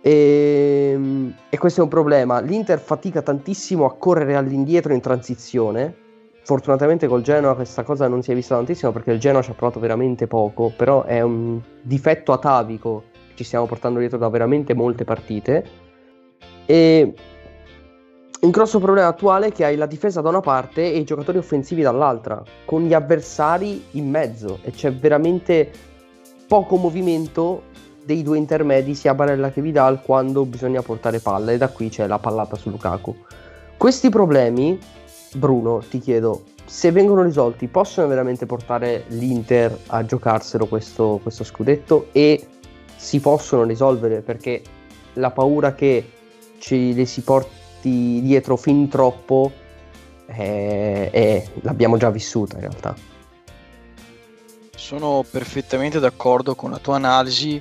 E, ehm, e, questo è un problema. L'Inter fatica tantissimo a correre all'indietro in transizione. Fortunatamente col Genoa questa cosa non si è vista tantissimo perché il Genoa ci ha provato veramente poco, però è un difetto atavico che ci stiamo portando dietro da veramente molte partite. E un grosso problema attuale è che hai la difesa da una parte e i giocatori offensivi dall'altra, con gli avversari in mezzo e c'è veramente poco movimento dei due intermedi sia Barella che Vidal quando bisogna portare palla e da qui c'è la pallata su Lukaku. Questi problemi, Bruno, ti chiedo, se vengono risolti possono veramente portare l'Inter a giocarselo questo, questo scudetto e si possono risolvere perché la paura che ci le si porti dietro fin troppo è, è, l'abbiamo già vissuta in realtà. Sono perfettamente d'accordo con la tua analisi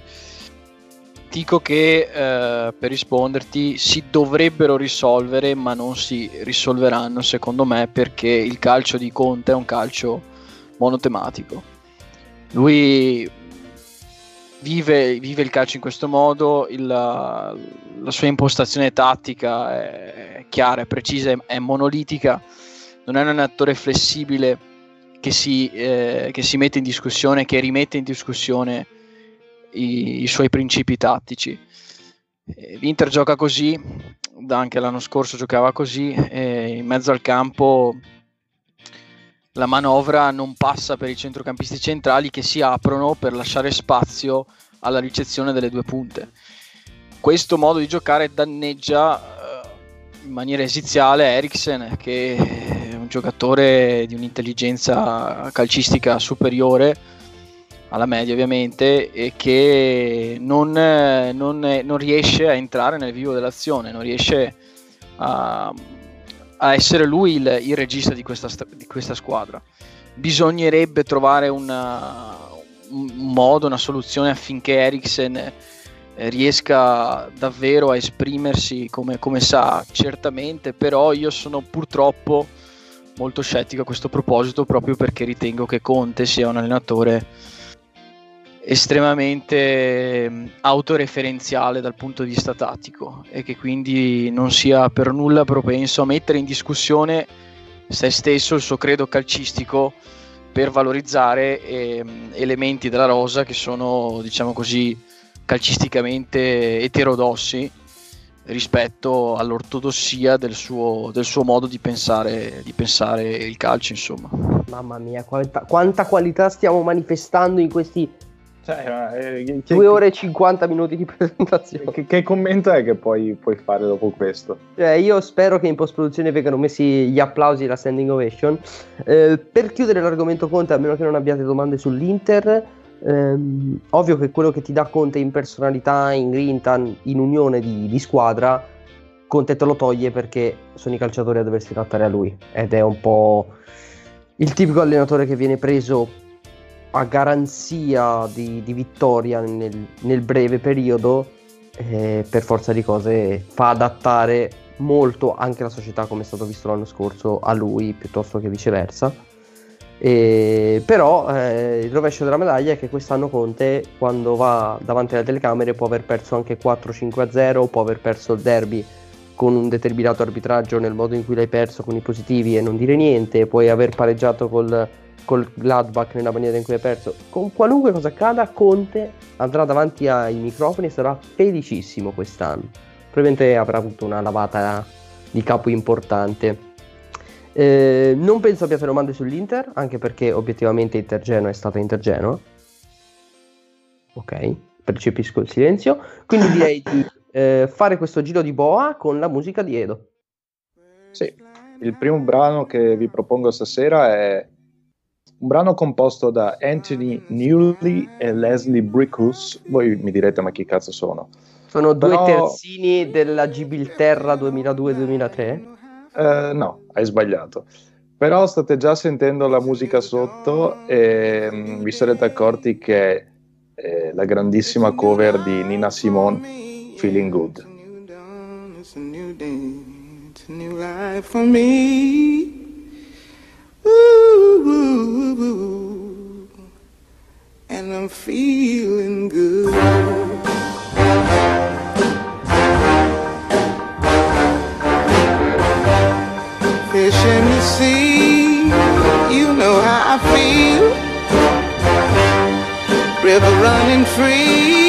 dico che eh, per risponderti si dovrebbero risolvere ma non si risolveranno secondo me perché il calcio di Conte è un calcio monotematico lui vive, vive il calcio in questo modo il, la, sua impostazione tattica è chiara, è precisa, è, monolitica non è un attore flessibile che si, eh, che si mette in discussione che rimette in discussione i, i suoi principi tattici. L'Inter gioca così, anche l'anno scorso giocava così, in mezzo al campo la manovra non passa per i centrocampisti centrali che si aprono per lasciare spazio alla ricezione delle due punte. Questo modo di giocare danneggia eh, in maniera esiziale Eriksen, che è un giocatore di un'intelligenza calcistica superiore alla media ovviamente, e che non, non, non, riesce a entrare nel vivo dell'azione, non riesce a, a essere lui il, il regista di questa, di questa, squadra. Bisognerebbe trovare una, un modo, una soluzione affinché Eriksen eh, riesca davvero a esprimersi come, come sa, certamente, però io sono purtroppo molto scettico a questo proposito proprio perché ritengo che Conte sia un allenatore estremamente mm, autoreferenziale dal punto di vista tattico e che quindi non sia per nulla propenso a mettere in discussione se stesso, il suo credo calcistico per valorizzare eh, elementi della rosa che sono, diciamo così, calcisticamente eterodossi rispetto all'ortodossia del suo, del suo modo di pensare, di pensare, il calcio, insomma. Mamma mia, quanta, quanta qualità stiamo manifestando in questi cioè, eh, che, 2 ore e 50 minuti di presentazione. Che, che commento è che poi puoi fare dopo questo? Cioè, io spero che in post-produzione vengano messi gli applausi e la standing ovation. Eh, per chiudere l'argomento Conte, a meno che non abbiate domande sull'Inter, ehm, ovvio che quello che ti dà Conte in personalità, in grinta, in unione di, di squadra, Conte te lo toglie perché sono i calciatori a doversi adattare a lui. Ed è un po' il tipico allenatore che viene preso a garanzia di, di vittoria nel, nel, breve periodo, eh, per forza di cose fa adattare molto anche la società, come è stato visto l'anno scorso, a lui piuttosto che viceversa. E, però eh, il rovescio della medaglia è che quest'anno Conte, quando va davanti alle telecamere, può aver perso anche 4-5-0, può aver perso il derby con un determinato arbitraggio nel modo in cui l'hai perso con i positivi e non dire niente, puoi aver pareggiato col col Gladbach nella maniera in cui hai perso, con qualunque cosa accada, Conte andrà davanti ai microfoni e sarà felicissimo quest'anno. Probabilmente avrà avuto una lavata di capo importante. Eh, non penso abbiate domande sull'Inter, anche perché obiettivamente Intergeno è stata Intergeno. Ok, percepisco il silenzio. Quindi direi di eh, fare questo giro di boa con la musica di Edo. Sì, il primo brano che vi propongo stasera è un brano composto da Anthony Newley e Leslie Brickus. Voi mi direte, ma chi cazzo sono? Sono Però... due terzini della Gibilterra 2002-2003? Eh, no, hai sbagliato. Però state già sentendo la musica sotto e um, vi sarete accorti che è la grandissima cover di Nina Simone, Feeling Good. It's a new day, it's a new life for me. and I'm feeling good. Fish in the sea, you know how I feel. River running free,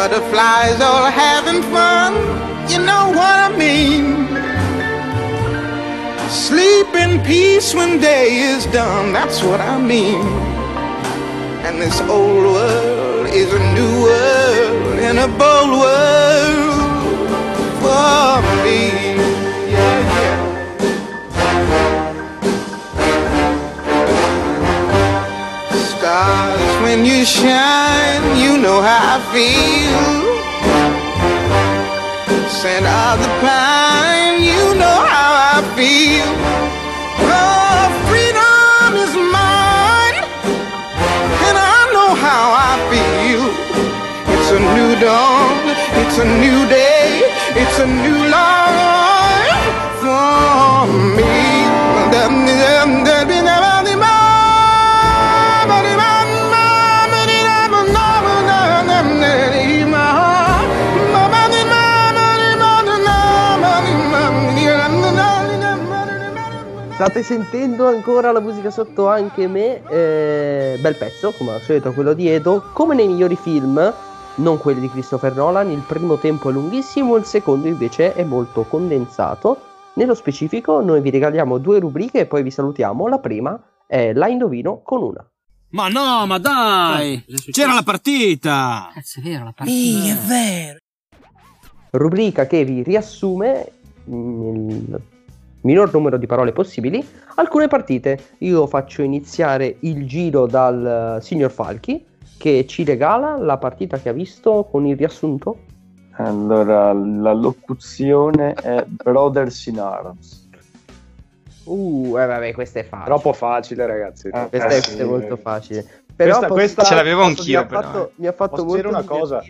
Butterflies all having fun, you know what I mean. Sleep in peace when day is done, that's what I mean. And this old world is a new world and a bold world State sentendo ancora la musica sotto anche me, eh, bel pezzo, come al solito quello di Edo, come nei migliori film, non quelli di Christopher Nolan, il primo tempo è lunghissimo, il secondo invece è molto condensato. Nello specifico noi vi regaliamo due rubriche e poi vi salutiamo. La prima è La indovino con una. Ma no, ma dai! Eh, C'era la partita! Cazzo, è vero la partita. Ehi, è vero! Rubrica che vi riassume il minor numero di parole possibili, alcune partite. Io faccio iniziare il giro dal uh, signor Falchi che ci regala la partita che ha visto con il riassunto. Allora, la locuzione è Brothers in Arms. Uh, eh, vabbè, questa è facile. Troppo facile, ragazzi. Eh, questa, è, sì. è molto facile. Però Questa- questa- Ce l'avevo posso- anch'io, Mi ha però, fatto, eh. mi ha fatto Posso molto dire una cosa?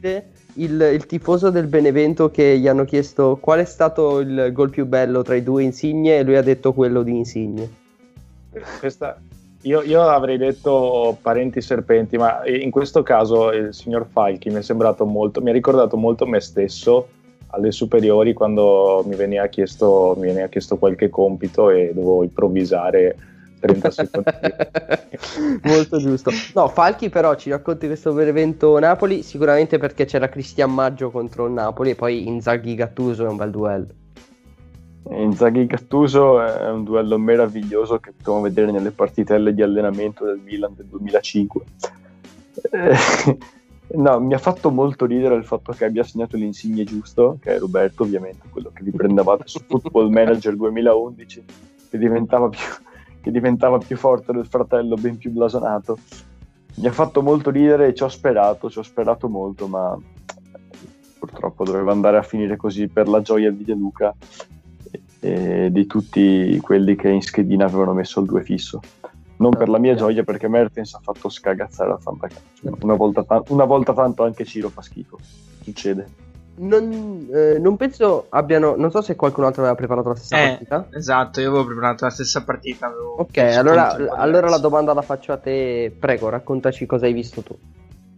Il, il tifoso del Benevento che gli hanno chiesto qual è stato il gol più bello tra i due Insigne e lui ha detto quello di Insigne. Questa- io, io avrei detto parenti serpenti, ma in questo caso il signor Falchi mi è sembrato molto, mi ha ricordato molto me stesso alle superiori quando mi veniva chiesto, mi veniva chiesto qualche compito e dovevo improvvisare 30 secondi. [LAUGHS] Molto giusto. No, Falchi però ci racconti questo Benevento Napoli sicuramente perché c'era Cristian Maggio contro il Napoli e poi Inzaghi Gattuso è un bel duello. Inzaghi Gattuso è un duello meraviglioso che possiamo vedere nelle partitelle di allenamento del Milan del 2005. Eh, [LAUGHS] no, mi ha fatto molto ridere il fatto che abbia segnato l'insigne giusto, che è Roberto ovviamente, quello che vi prendevate su Football Manager 2011, che diventava più, che diventava più forte del fratello ben più blasonato. Mi ha fatto molto ridere e ci ho sperato, ci ho sperato molto, ma purtroppo doveva andare a finire così per la gioia di De Luca e di tutti quelli che in schedina avevano messo il 2 fisso. Non per la mia gioia, perché Mertens ha fatto scagazzare la fantacalcio. Una volta, ta- una volta tanto anche Ciro fa schifo. Succede. Non, eh, non penso abbiano. Non so se qualcun altro aveva preparato la stessa Eh, partita. esatto, io avevo preparato la stessa partita. Ok, allora, allora la domanda la faccio a te. Prego, raccontaci cosa hai visto tu.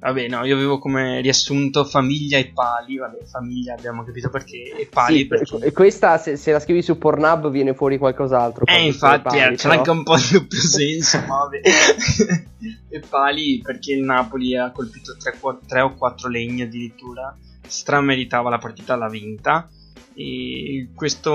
Vabbè, no, io avevo come riassunto famiglia e pali. Vabbè, famiglia abbiamo capito perché. E pali Sì, perché. e questa, se, se la scrivi su Pornhub, viene fuori qualcos'altro. Eh, infatti, pali, eh, c'è però. anche un po' di doppio [LAUGHS] senso, ma vabbè. [LAUGHS] e pali perché il Napoli ha colpito 3, o 4 legni addirittura. Strameritava la partita, l'ha vinta. E questo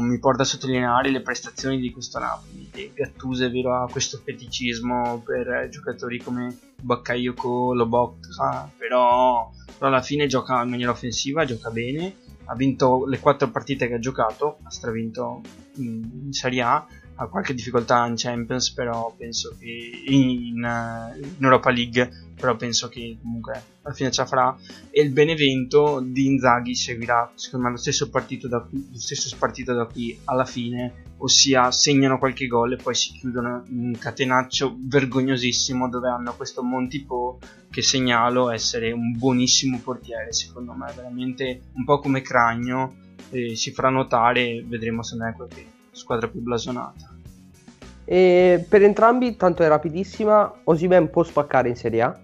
mi porta a sottolineare le prestazioni di questo Napoli. E Gattuso è vero ha questo feticismo per eh, giocatori come Bakayoko, Lobotka, però, però alla fine gioca in maniera offensiva, gioca bene. Ha vinto le quattro partite che ha giocato, ha stravinto in, in Serie A, ha qualche difficoltà in Champions, però penso che in, eh, in Europa League, però penso che comunque alla fine ce la farà. E il Benevento di Inzaghi seguirà, secondo me, lo stesso partito da qui, lo stesso partito da qui alla fine, ossia segnano qualche gol e poi si chiudono in un catenaccio vergognosissimo dove hanno questo Montipo che segnalo essere un buonissimo portiere, secondo me, veramente un po' come Cragno, eh, si farà notare, vedremo se non è qualche squadra più blasonata. E per entrambi, tanto è rapidissima. Osimen può spaccare in Serie A.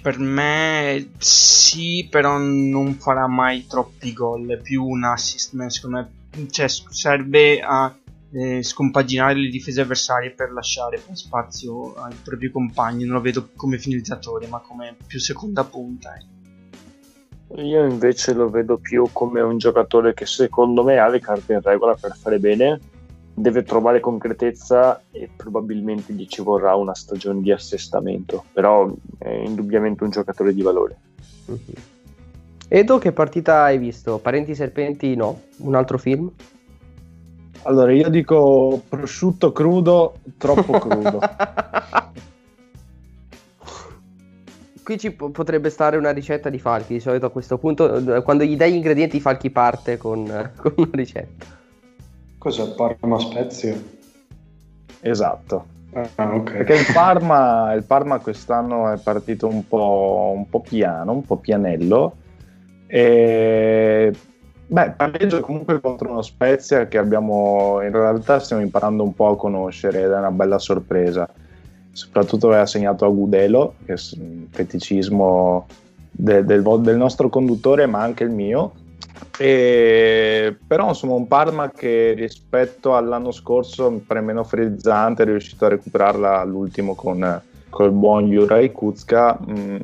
Per me sì, però non farà mai troppi gol, è più un assist man, secondo me, cioè serve a eh, scompaginare le difese avversarie per lasciare spazio ai propri compagni, non lo vedo come finalizzatore, ma come più seconda punta. eh. Io invece lo vedo più come un giocatore che secondo me ha le carte in regola per fare bene, deve trovare concretezza e probabilmente gli ci vorrà una stagione di assestamento, però è indubbiamente un giocatore di valore. Mhm. Edo, che partita hai visto? Parenti Serpenti? No. Un altro film? Allora io dico prosciutto crudo, troppo crudo. [LAUGHS] Qui ci po- potrebbe stare una ricetta di Falchi. Di solito a questo punto, eh, quando gli dai gli ingredienti, Falchi parte con, eh, [LAUGHS] con una ricetta. Cos'è Parma Spezia? esatto. Ah, ok. Perché il Parma, il Parma quest'anno è partito un po', un po' piano, un po' pianello. E beh, pareggio comunque contro uno Spezia che abbiamo in realtà stiamo imparando un po' a conoscere ed è una bella sorpresa. Soprattutto aveva segnato Agudelo, che è un feticismo de- del, vo- del nostro conduttore, ma anche il mio. E, però insomma un Parma che rispetto all'anno scorso mi pare meno frizzante è riuscito a recuperarla all'ultimo con, con il buon Juraj Kuzka mh,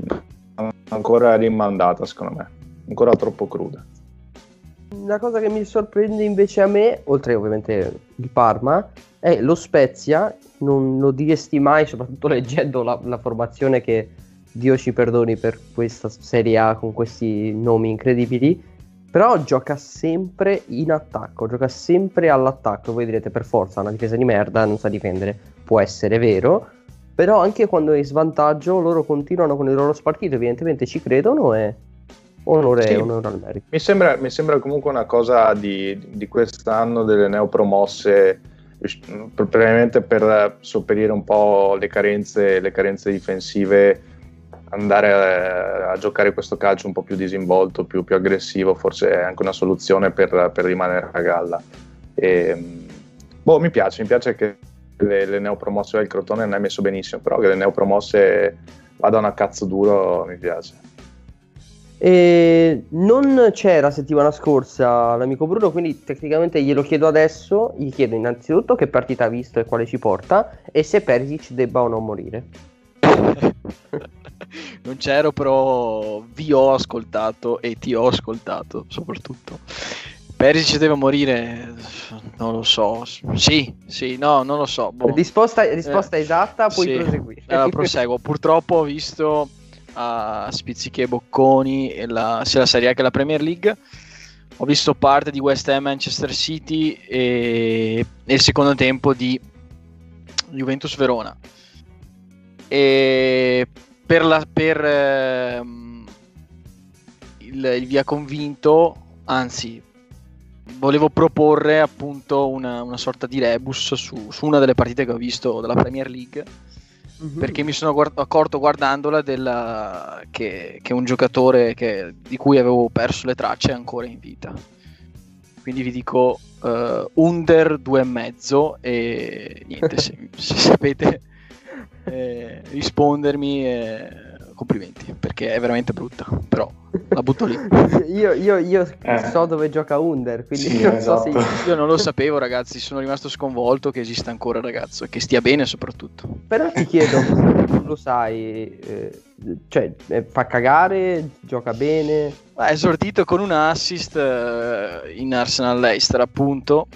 ancora rimandata secondo me ancora troppo cruda La cosa che mi sorprende invece a me, oltre ovviamente il Parma, è lo Spezia. Non lo diresti mai, soprattutto [LAUGHS] leggendo la, la formazione che Dio ci perdoni per questa Serie A con questi nomi incredibili. Però gioca sempre in attacco, gioca sempre all'attacco. Voi direte per forza una difesa di merda, non sa difendere. Può essere vero, però anche quando è in svantaggio loro continuano con il loro spartito, evidentemente ci credono e onore, Sì. onore al merito. Mi sembra, mi sembra comunque una cosa di, di quest'anno delle neopromosse, probabilmente per sopperire un po' le carenze, le carenze difensive, andare a, a giocare questo calcio un po' più disinvolto, più, più aggressivo, forse è anche una soluzione per, per rimanere a galla. E, boh, mi piace, mi piace che le, le neopromosse del Crotone non è messo benissimo, però che le neopromosse vadano a cazzo duro mi piace. E non c'era settimana scorsa l'amico Bruno, quindi tecnicamente glielo chiedo adesso. Gli chiedo innanzitutto che partita ha visto e quale ci porta, e se Perisic debba o non morire. [LAUGHS] non c'ero, però vi ho ascoltato e ti ho ascoltato soprattutto. Perisic deve morire, non lo so. Sì, sì, no, non lo so. boh. Risposta, risposta Eh, esatta, puoi sì. proseguire. Allora, proseguo. Purtroppo ho visto a spizzichi e bocconi la- sia la Serie A che la Premier League. Ho visto parte di West Ham Manchester City e, e il secondo tempo di Juventus Verona. E per, la, per ehm, il, il via convinto, anzi, volevo proporre appunto una, una sorta di rebus su, su una delle partite che ho visto della Premier League Mhm. perché mi sono guard- accorto guardandola della- che, che un giocatore che- di cui avevo perso le tracce è ancora in vita. Quindi vi dico eh, under due e mezzo e niente, se, se sapete [LAUGHS] eh, rispondermi, eh, complimenti, perché è veramente brutta, però la butto lì. [LAUGHS] io io- io Eh. so dove gioca Under, quindi Sì, [LAUGHS] non so esatto. se... Io non lo sapevo ragazzi, sono rimasto sconvolto che esista ancora il ragazzo e che stia bene soprattutto. Però ti chiedo, [LAUGHS] tu lo sai, eh, cioè eh, fa cagare, gioca bene. Ha esordito con un assist eh, in Arsenal Leicester, appunto.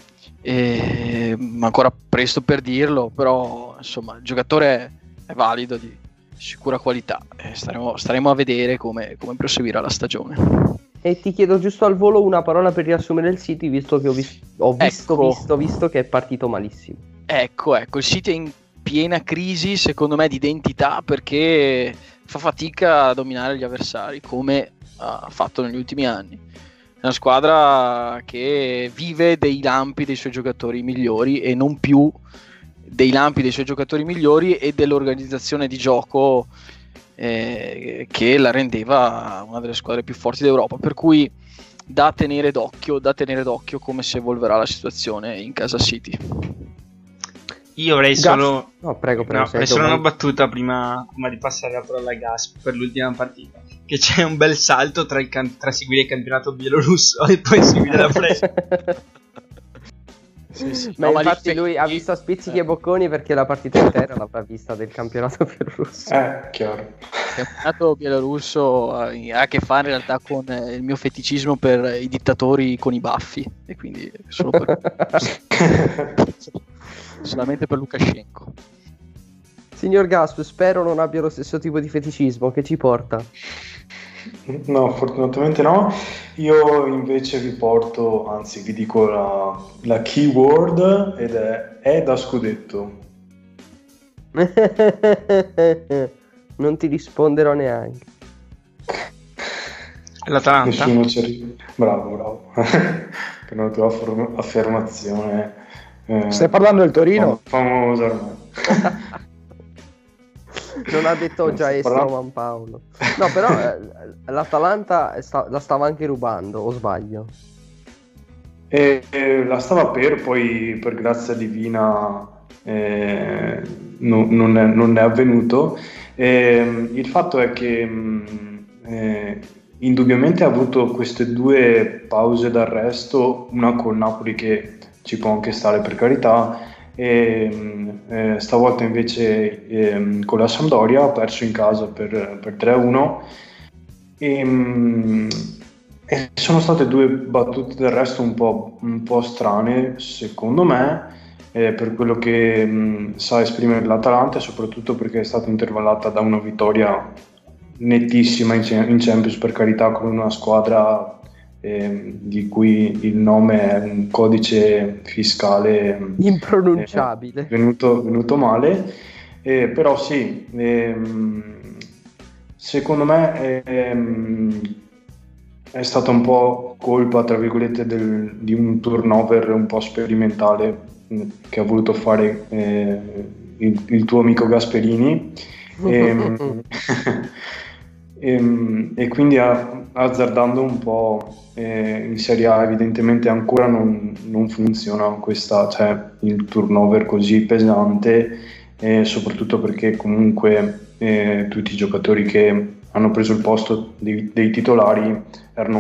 E, ma ancora presto per dirlo, però insomma il giocatore è valido di sicura qualità. E staremo, staremo a vedere come, come proseguirà la stagione. E ti chiedo giusto al volo una parola per riassumere il City, visto che ho, vis- ho visto, Ecco. visto, visto che è partito malissimo. Ecco, ecco, il City è in piena crisi, secondo me, di identità perché fa fatica a dominare gli avversari come ha fatto negli ultimi anni. È una squadra che vive dei lampi dei suoi giocatori migliori e non più dei lampi dei suoi giocatori migliori e dell'organizzazione di gioco eh, che la rendeva una delle squadre più forti d'Europa. Per cui da tenere d'occhio, da tenere d'occhio come si evolverà la situazione in casa City. Io avrei solo. No, prego, prego. No, avrei solo una battuta prima, prima di passare la parola a Gas per l'ultima partita. Che c'è un bel salto tra, il can- tra seguire il campionato bielorusso [LAUGHS] e poi seguire la Premier. [LAUGHS] Sì, No, ma infatti lui ha visto a spizzichi e bocconi perché la partita intera l'avrà vista del campionato [LAUGHS] bielorusso. Eh, chiaro. Il campionato bielorusso ha ha a che fare in realtà con eh, il mio feticismo per i dittatori con i baffi e quindi solo per- [LAUGHS] solamente per Lukashenko. Signor Gasp, spero non abbia lo stesso tipo di feticismo che ci porta. No, fortunatamente no. Io invece vi porto, anzi vi dico la, la keyword ed è, è da scudetto. [LAUGHS] non ti risponderò neanche. L'Atalanta. Nessuno ci arriva. Bravo, bravo. [LAUGHS] per una tua affer- affermazione. eh, Stai parlando del Torino? fam- famosa ormai. [LAUGHS] Non ha detto già Juan Paolo. No, però eh, l'Atalanta sta- la stava anche rubando, o sbaglio? E, e la stava per, poi per grazia divina eh, no- non, è, non è avvenuto. E, il fatto è che mh, eh, indubbiamente ha avuto queste due pause d'arresto, una col Napoli che ci può anche stare per carità, e mh, eh, stavolta invece ehm, con la Sampdoria ha perso in casa per, per 3-1. E, mh, e sono state due battute del resto un po', un po' strane, secondo me, eh, per quello che mh, sa esprimere l'Atalanta soprattutto perché è stata intervallata da una vittoria nettissima in, in Champions, per carità, con una squadra ehm, di cui il nome è un codice fiscale Impronunciabile. eh, venuto, venuto male, Eh, però sì, ehm, secondo me ehm, è stata un po' colpa, tra virgolette, del- di un turnover un po' sperimentale mh, che ha voluto fare eh, il, il tuo amico Gasperini. [LAUGHS] Ehm, [LAUGHS] ehm, e quindi a- azzardando un po' eh, in Serie A evidentemente ancora non, non funziona questa, cioè il turnover così pesante eh, soprattutto perché comunque eh, tutti i giocatori che hanno preso il posto dei, dei titolari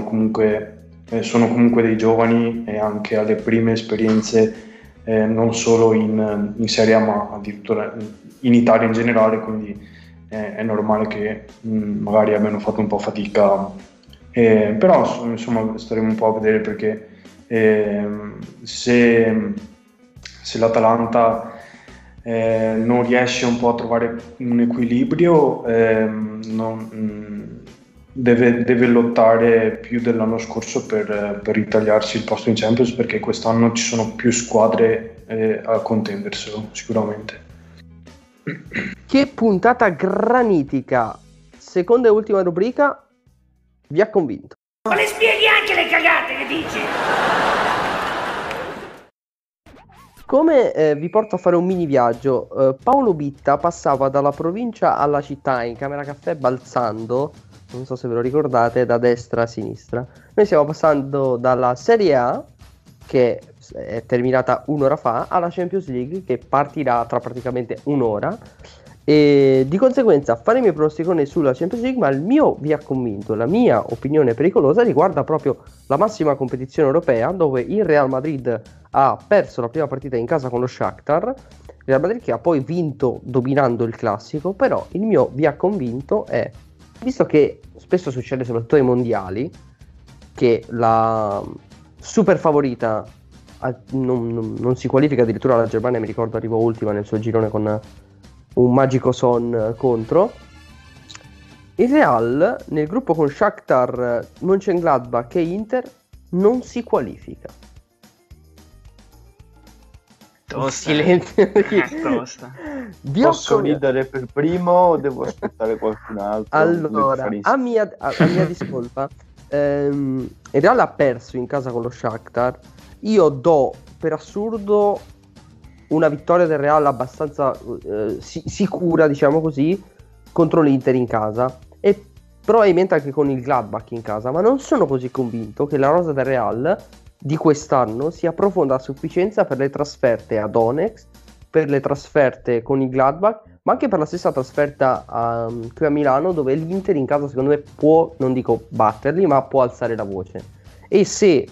comunque, eh, sono comunque dei giovani e anche alle prime esperienze eh, non solo in, in Serie A ma addirittura in Italia in generale, quindi eh, è normale che mh, magari abbiano fatto un po' fatica, Eh, però ins- insomma staremo un po' a vedere perché ehm, se, se l'Atalanta eh, non riesce un po' a trovare un equilibrio, ehm, non- mh, deve, deve lottare più dell'anno scorso per, per ritagliarsi il posto in Champions perché quest'anno ci sono più squadre eh, a contenderselo sicuramente. Che puntata granitica! Seconda e ultima rubrica. Vi ha convinto. Ma le spieghi anche le cagate che dici? Come eh, vi porto a fare un mini viaggio, eh, Paolo Bitta passava dalla provincia alla città in camera caffè balzando, non so se ve lo ricordate, da destra a sinistra. Noi stiamo passando dalla Serie A, che è terminata un'ora fa, alla Champions League, che partirà tra praticamente un'ora. E di conseguenza fare i miei pronosticoni sulla Champions League, ma il mio vi ha convinto, la mia opinione pericolosa riguarda proprio la massima competizione europea, dove il Real Madrid ha perso la prima partita in casa con lo Shakhtar, Real Madrid che ha poi vinto dominando il classico, però il mio vi ha convinto è, visto che spesso succede soprattutto ai mondiali, che la super favorita non, non- non si qualifica addirittura la Germania, mi ricordo arrivò ultima nel suo girone con un magico son eh, contro. Il Real nel gruppo con Shakhtar, Mönchengladbach e Inter non si qualifica. Tosta. Silenzio. Eh, [LAUGHS] tosta. [LAUGHS] Vi ho Posso ridere per primo o devo aspettare qualcun altro? Allora, a mia, a, a mia discolpa, [LAUGHS] ehm, il Real ha perso in casa con lo Shakhtar. Io do per assurdo una vittoria del Real abbastanza eh, si- sicura, diciamo così, contro l'Inter in casa e probabilmente anche con il Gladbach in casa, ma non sono così convinto che la rosa del Real di quest'anno sia profonda a sufficienza per le trasferte ad Onex, per le trasferte con il Gladbach, ma anche per la stessa trasferta a- qui a Milano dove l'Inter in casa secondo me può, non dico batterli, ma può alzare la voce. E se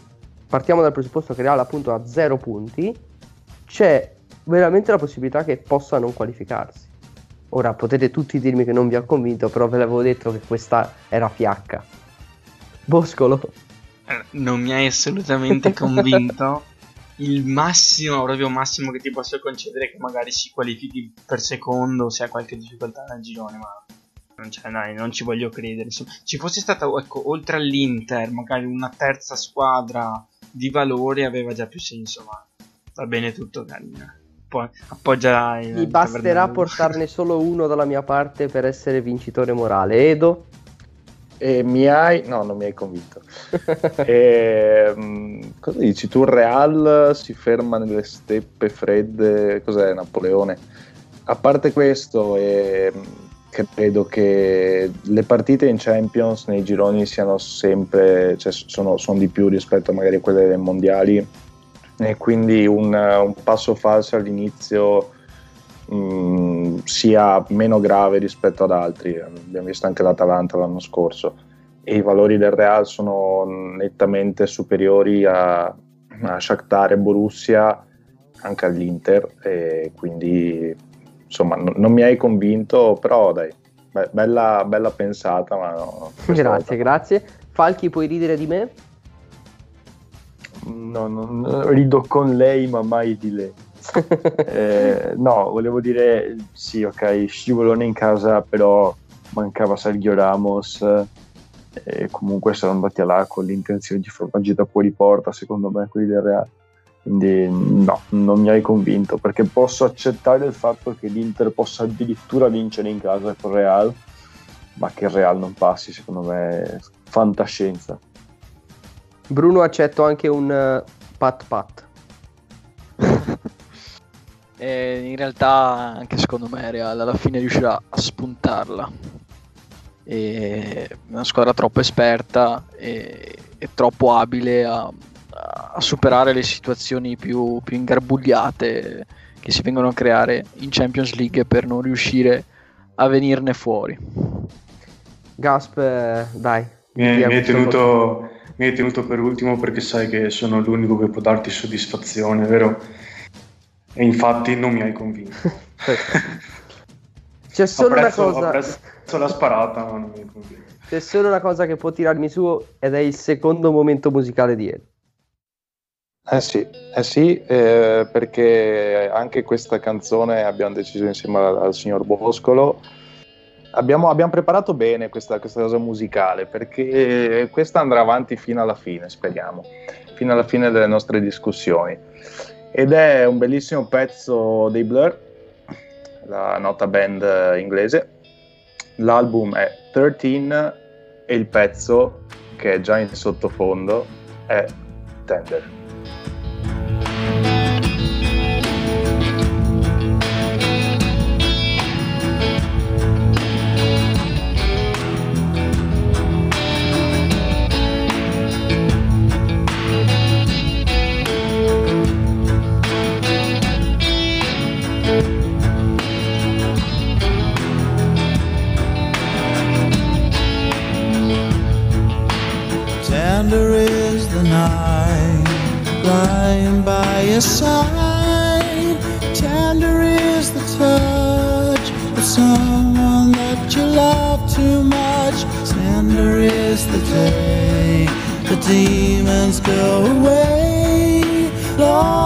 partiamo dal presupposto che Real appunto ha zero punti, c'è veramente la possibilità che possa non qualificarsi. Ora potete tutti dirmi che non vi ho convinto, però ve l'avevo detto che questa era fiacca. Boscolo. Eh, Non mi hai assolutamente convinto. [LAUGHS] Il massimo, proprio massimo che ti posso concedere è che magari si qualifichi per secondo se ha qualche difficoltà nel girone, ma non, dai, non ci voglio credere. Insomma, ci fosse stata, ecco, oltre all'Inter, magari una terza squadra di valore aveva già più senso, ma va bene tutto, carina. Poi appoggia il Mi basterà Bernabeu. portarne solo uno dalla mia parte per essere vincitore morale. Edo? E mi hai... No, non mi hai convinto. [LAUGHS] E, mm, cosa dici? Tu il Real si ferma nelle steppe fredde, cos'è Napoleone? A parte questo, ehm, credo che le partite in Champions nei gironi siano sempre, cioè sono, sono di più rispetto magari a quelle dei mondiali e quindi un, un passo falso all'inizio mh, sia meno grave rispetto ad altri. Abbiamo visto anche l'Atalanta l'anno scorso e i valori del Real sono nettamente superiori a, a Shakhtar e Borussia, anche all'Inter, e quindi insomma non, non mi hai convinto, però dai, be- bella, bella pensata. Ma no, Grazie, volta- grazie. Falchi, puoi ridere di me? No, non rido con lei, ma mai di lei. [LAUGHS] Eh, no, volevo dire sì, ok, scivolone in casa, però mancava Sergio Ramos e comunque sono andati là con l'intenzione di far una gita fuori porta, secondo me, quelli del Real. Quindi no, non mi hai convinto perché posso accettare il fatto che l'Inter possa addirittura vincere in casa con il Real, ma che il Real non passi, secondo me, è fantascienza. Bruno accetto anche un eh, pat pat. [LAUGHS] E in realtà anche secondo me Real alla fine riuscirà a spuntarla. È una squadra troppo esperta e, e troppo abile a, a superare le situazioni più, più ingarbugliate che si vengono a creare in Champions League per non riuscire a venirne fuori. Gasp, eh, dai. Mi hai, diamo mi hai cosa. tenuto, mi hai tenuto per ultimo perché sai che sono l'unico che può darti soddisfazione, vero? E infatti non mi hai convinto. C'è solo una apprezzo, cosa. apprezzo la sparata, ma non mi hai convinto. C'è solo una cosa che può tirarmi su ed è il secondo momento musicale di Ed. Eh sì, eh sì eh, perché anche questa canzone abbiamo deciso insieme al, al signor Boscolo. Abbiamo, abbiamo preparato bene questa, questa cosa musicale perché questa andrà avanti fino alla fine, speriamo, fino alla fine delle nostre discussioni. Ed è un bellissimo pezzo dei Blur, la nota band inglese. L'album è 13 e il pezzo, che è già in sottofondo, è Tender. By your side. Tender is the touch of someone that you love too much. Tender is the day the demons go away. Lord,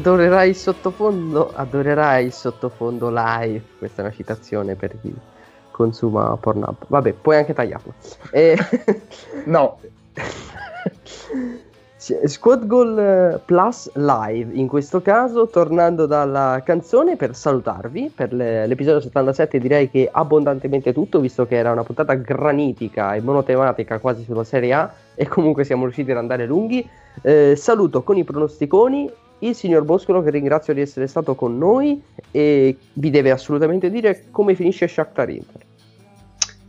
adorerai il sottofondo, adorerai il sottofondo live. Questa è una citazione per chi consuma Pornhub. Vabbè, puoi anche tagliarlo. Eh, [LAUGHS] No, [LAUGHS] Squad Goal eh, Plus Live, in questo caso tornando dalla canzone per salutarvi per le- l'episodio 77 direi che abbondantemente tutto visto che era una puntata granitica e monotematica quasi sulla Serie A e comunque siamo riusciti ad andare lunghi Eh, saluto con i pronosticoni il signor Boscolo che ringrazio di essere stato con noi e vi deve assolutamente dire come finisce Shakhtar Inter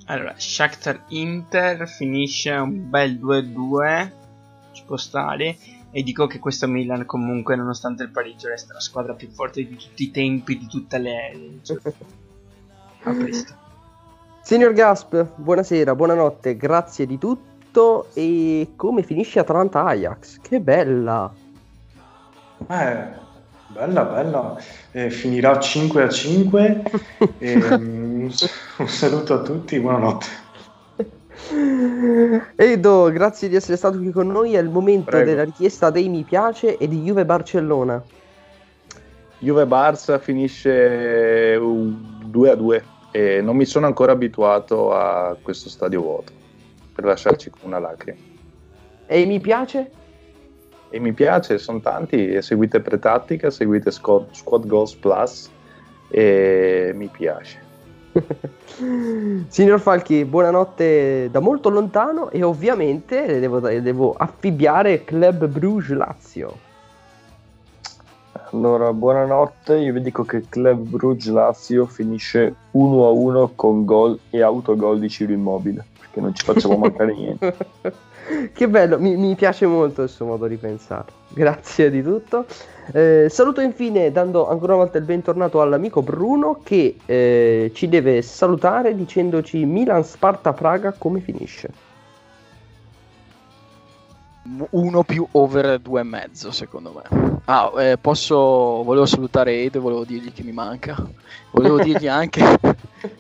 Allora, Shakhtar Inter finisce un bel 2-2, ci può stare, e dico che questo Milan comunque, nonostante il pareggio, resta la squadra più forte di tutti i tempi, di tutte le... cioè, [LAUGHS] a presto. Signor Gasp, buonasera, buonanotte, grazie di tutto e come finisce Atalanta Ajax? Che bella! Eh, bella, bella. Eh, finirà 5 a 5. e, mm, un saluto a tutti, buonanotte. Edo, grazie di essere stato qui con noi. È il momento Prego. della richiesta dei mi piace e di Juve Barcellona. Juve Barça finisce un 2 a 2 e non mi sono ancora abituato a questo stadio vuoto per lasciarci con una lacrima. E i mi piace? E mi piace, sono tanti, seguite Pretattica, seguite Squad, Squad Goals Plus e mi piace. [LAUGHS] Signor Falchi, buonanotte da molto lontano e ovviamente devo, devo affibbiare Club Bruges Lazio. Allora, buonanotte. Io vi dico che Club Brugge Lazio finisce 1 a 1 con gol e autogol di Ciro Immobile. Perché non ci facciamo mancare [LAUGHS] niente. [LAUGHS] che bello, mi, mi piace molto il suo modo di pensare. Grazie di tutto. Eh, saluto infine dando ancora una volta il bentornato all'amico Bruno che eh, ci deve salutare dicendoci Milan Sparta Praga come finisce. uno più over due e mezzo secondo me ah eh, posso volevo salutare Edo volevo dirgli che mi manca volevo [LAUGHS] dirgli anche [LAUGHS] che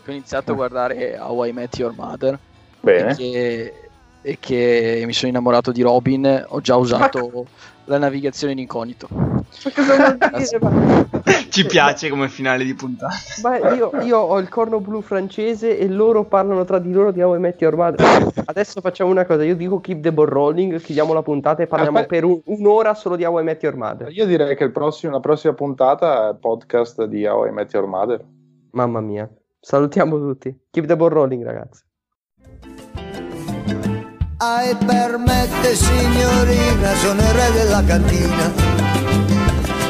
ho iniziato a guardare How I Met Your Mother Bene. e che, e che mi sono innamorato di Robin ho già usato la navigazione in incognito Ma cosa vuol [LAUGHS] dire? Ma, Ci piace come finale di puntata. ma io, io ho il corno blu francese e loro parlano tra di loro di How I Met Your Mother. Adesso facciamo una cosa, io dico keep the ball rolling, chiudiamo la puntata e parliamo Aspetta. per un- un'ora solo di How I Met Your Mother. Io direi che il prossimo- la prossima puntata è podcast di How I Met Your Mother. Mamma mia. Salutiamo tutti. Keep the ball rolling, ragazzi. Ai permette signorina, sono il re della cantina.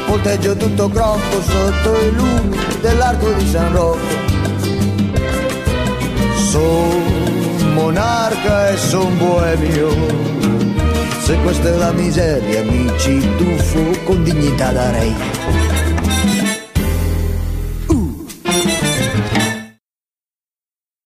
Volteggio tutto crocco sotto i lumi dell'arco di San Rocco. Son monarca e son boemio. Se questa è la miseria, mi ci tuffo con dignità da re.